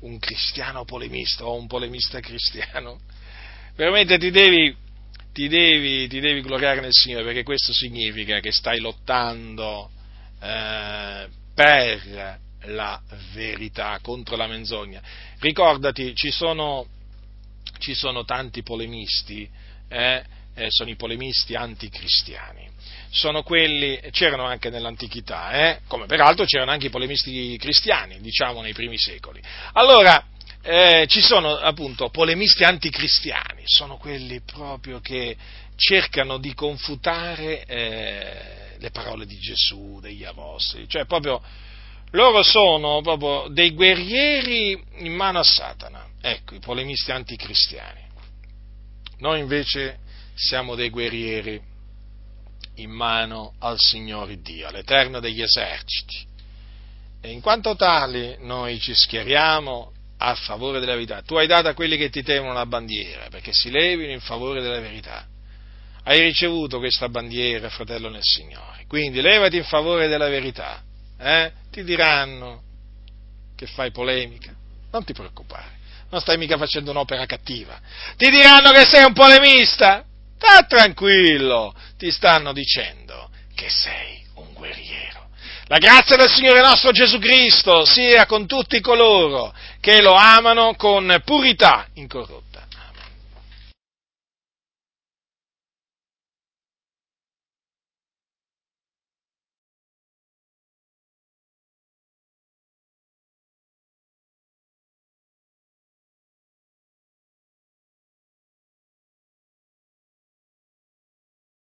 un cristiano polemista o un polemista cristiano. Veramente ti devi, ti devi, ti devi gloriare nel Signore perché questo significa che stai lottando eh, per la verità, contro la menzogna. Ricordati, ci sono, ci sono tanti polemisti, eh, eh, sono i polemisti anticristiani sono quelli, c'erano anche nell'antichità, eh? come peraltro c'erano anche i polemisti cristiani, diciamo nei primi secoli. Allora, eh, ci sono appunto polemisti anticristiani, sono quelli proprio che cercano di confutare eh, le parole di Gesù, degli apostoli, cioè proprio loro sono proprio dei guerrieri in mano a Satana, ecco, i polemisti anticristiani. Noi invece siamo dei guerrieri in mano al Signore Dio, all'Eterno degli eserciti. E in quanto tali noi ci schieriamo a favore della verità. Tu hai dato a quelli che ti temono la bandiera perché si levino in favore della verità. Hai ricevuto questa bandiera, fratello nel Signore. Quindi levati in favore della verità. Eh? Ti diranno che fai polemica. Non ti preoccupare. Non stai mica facendo un'opera cattiva. Ti diranno che sei un polemista. Sta tranquillo, ti stanno dicendo che sei un guerriero. La grazia del Signore nostro Gesù Cristo sia con tutti coloro che lo amano con purità incorrotta.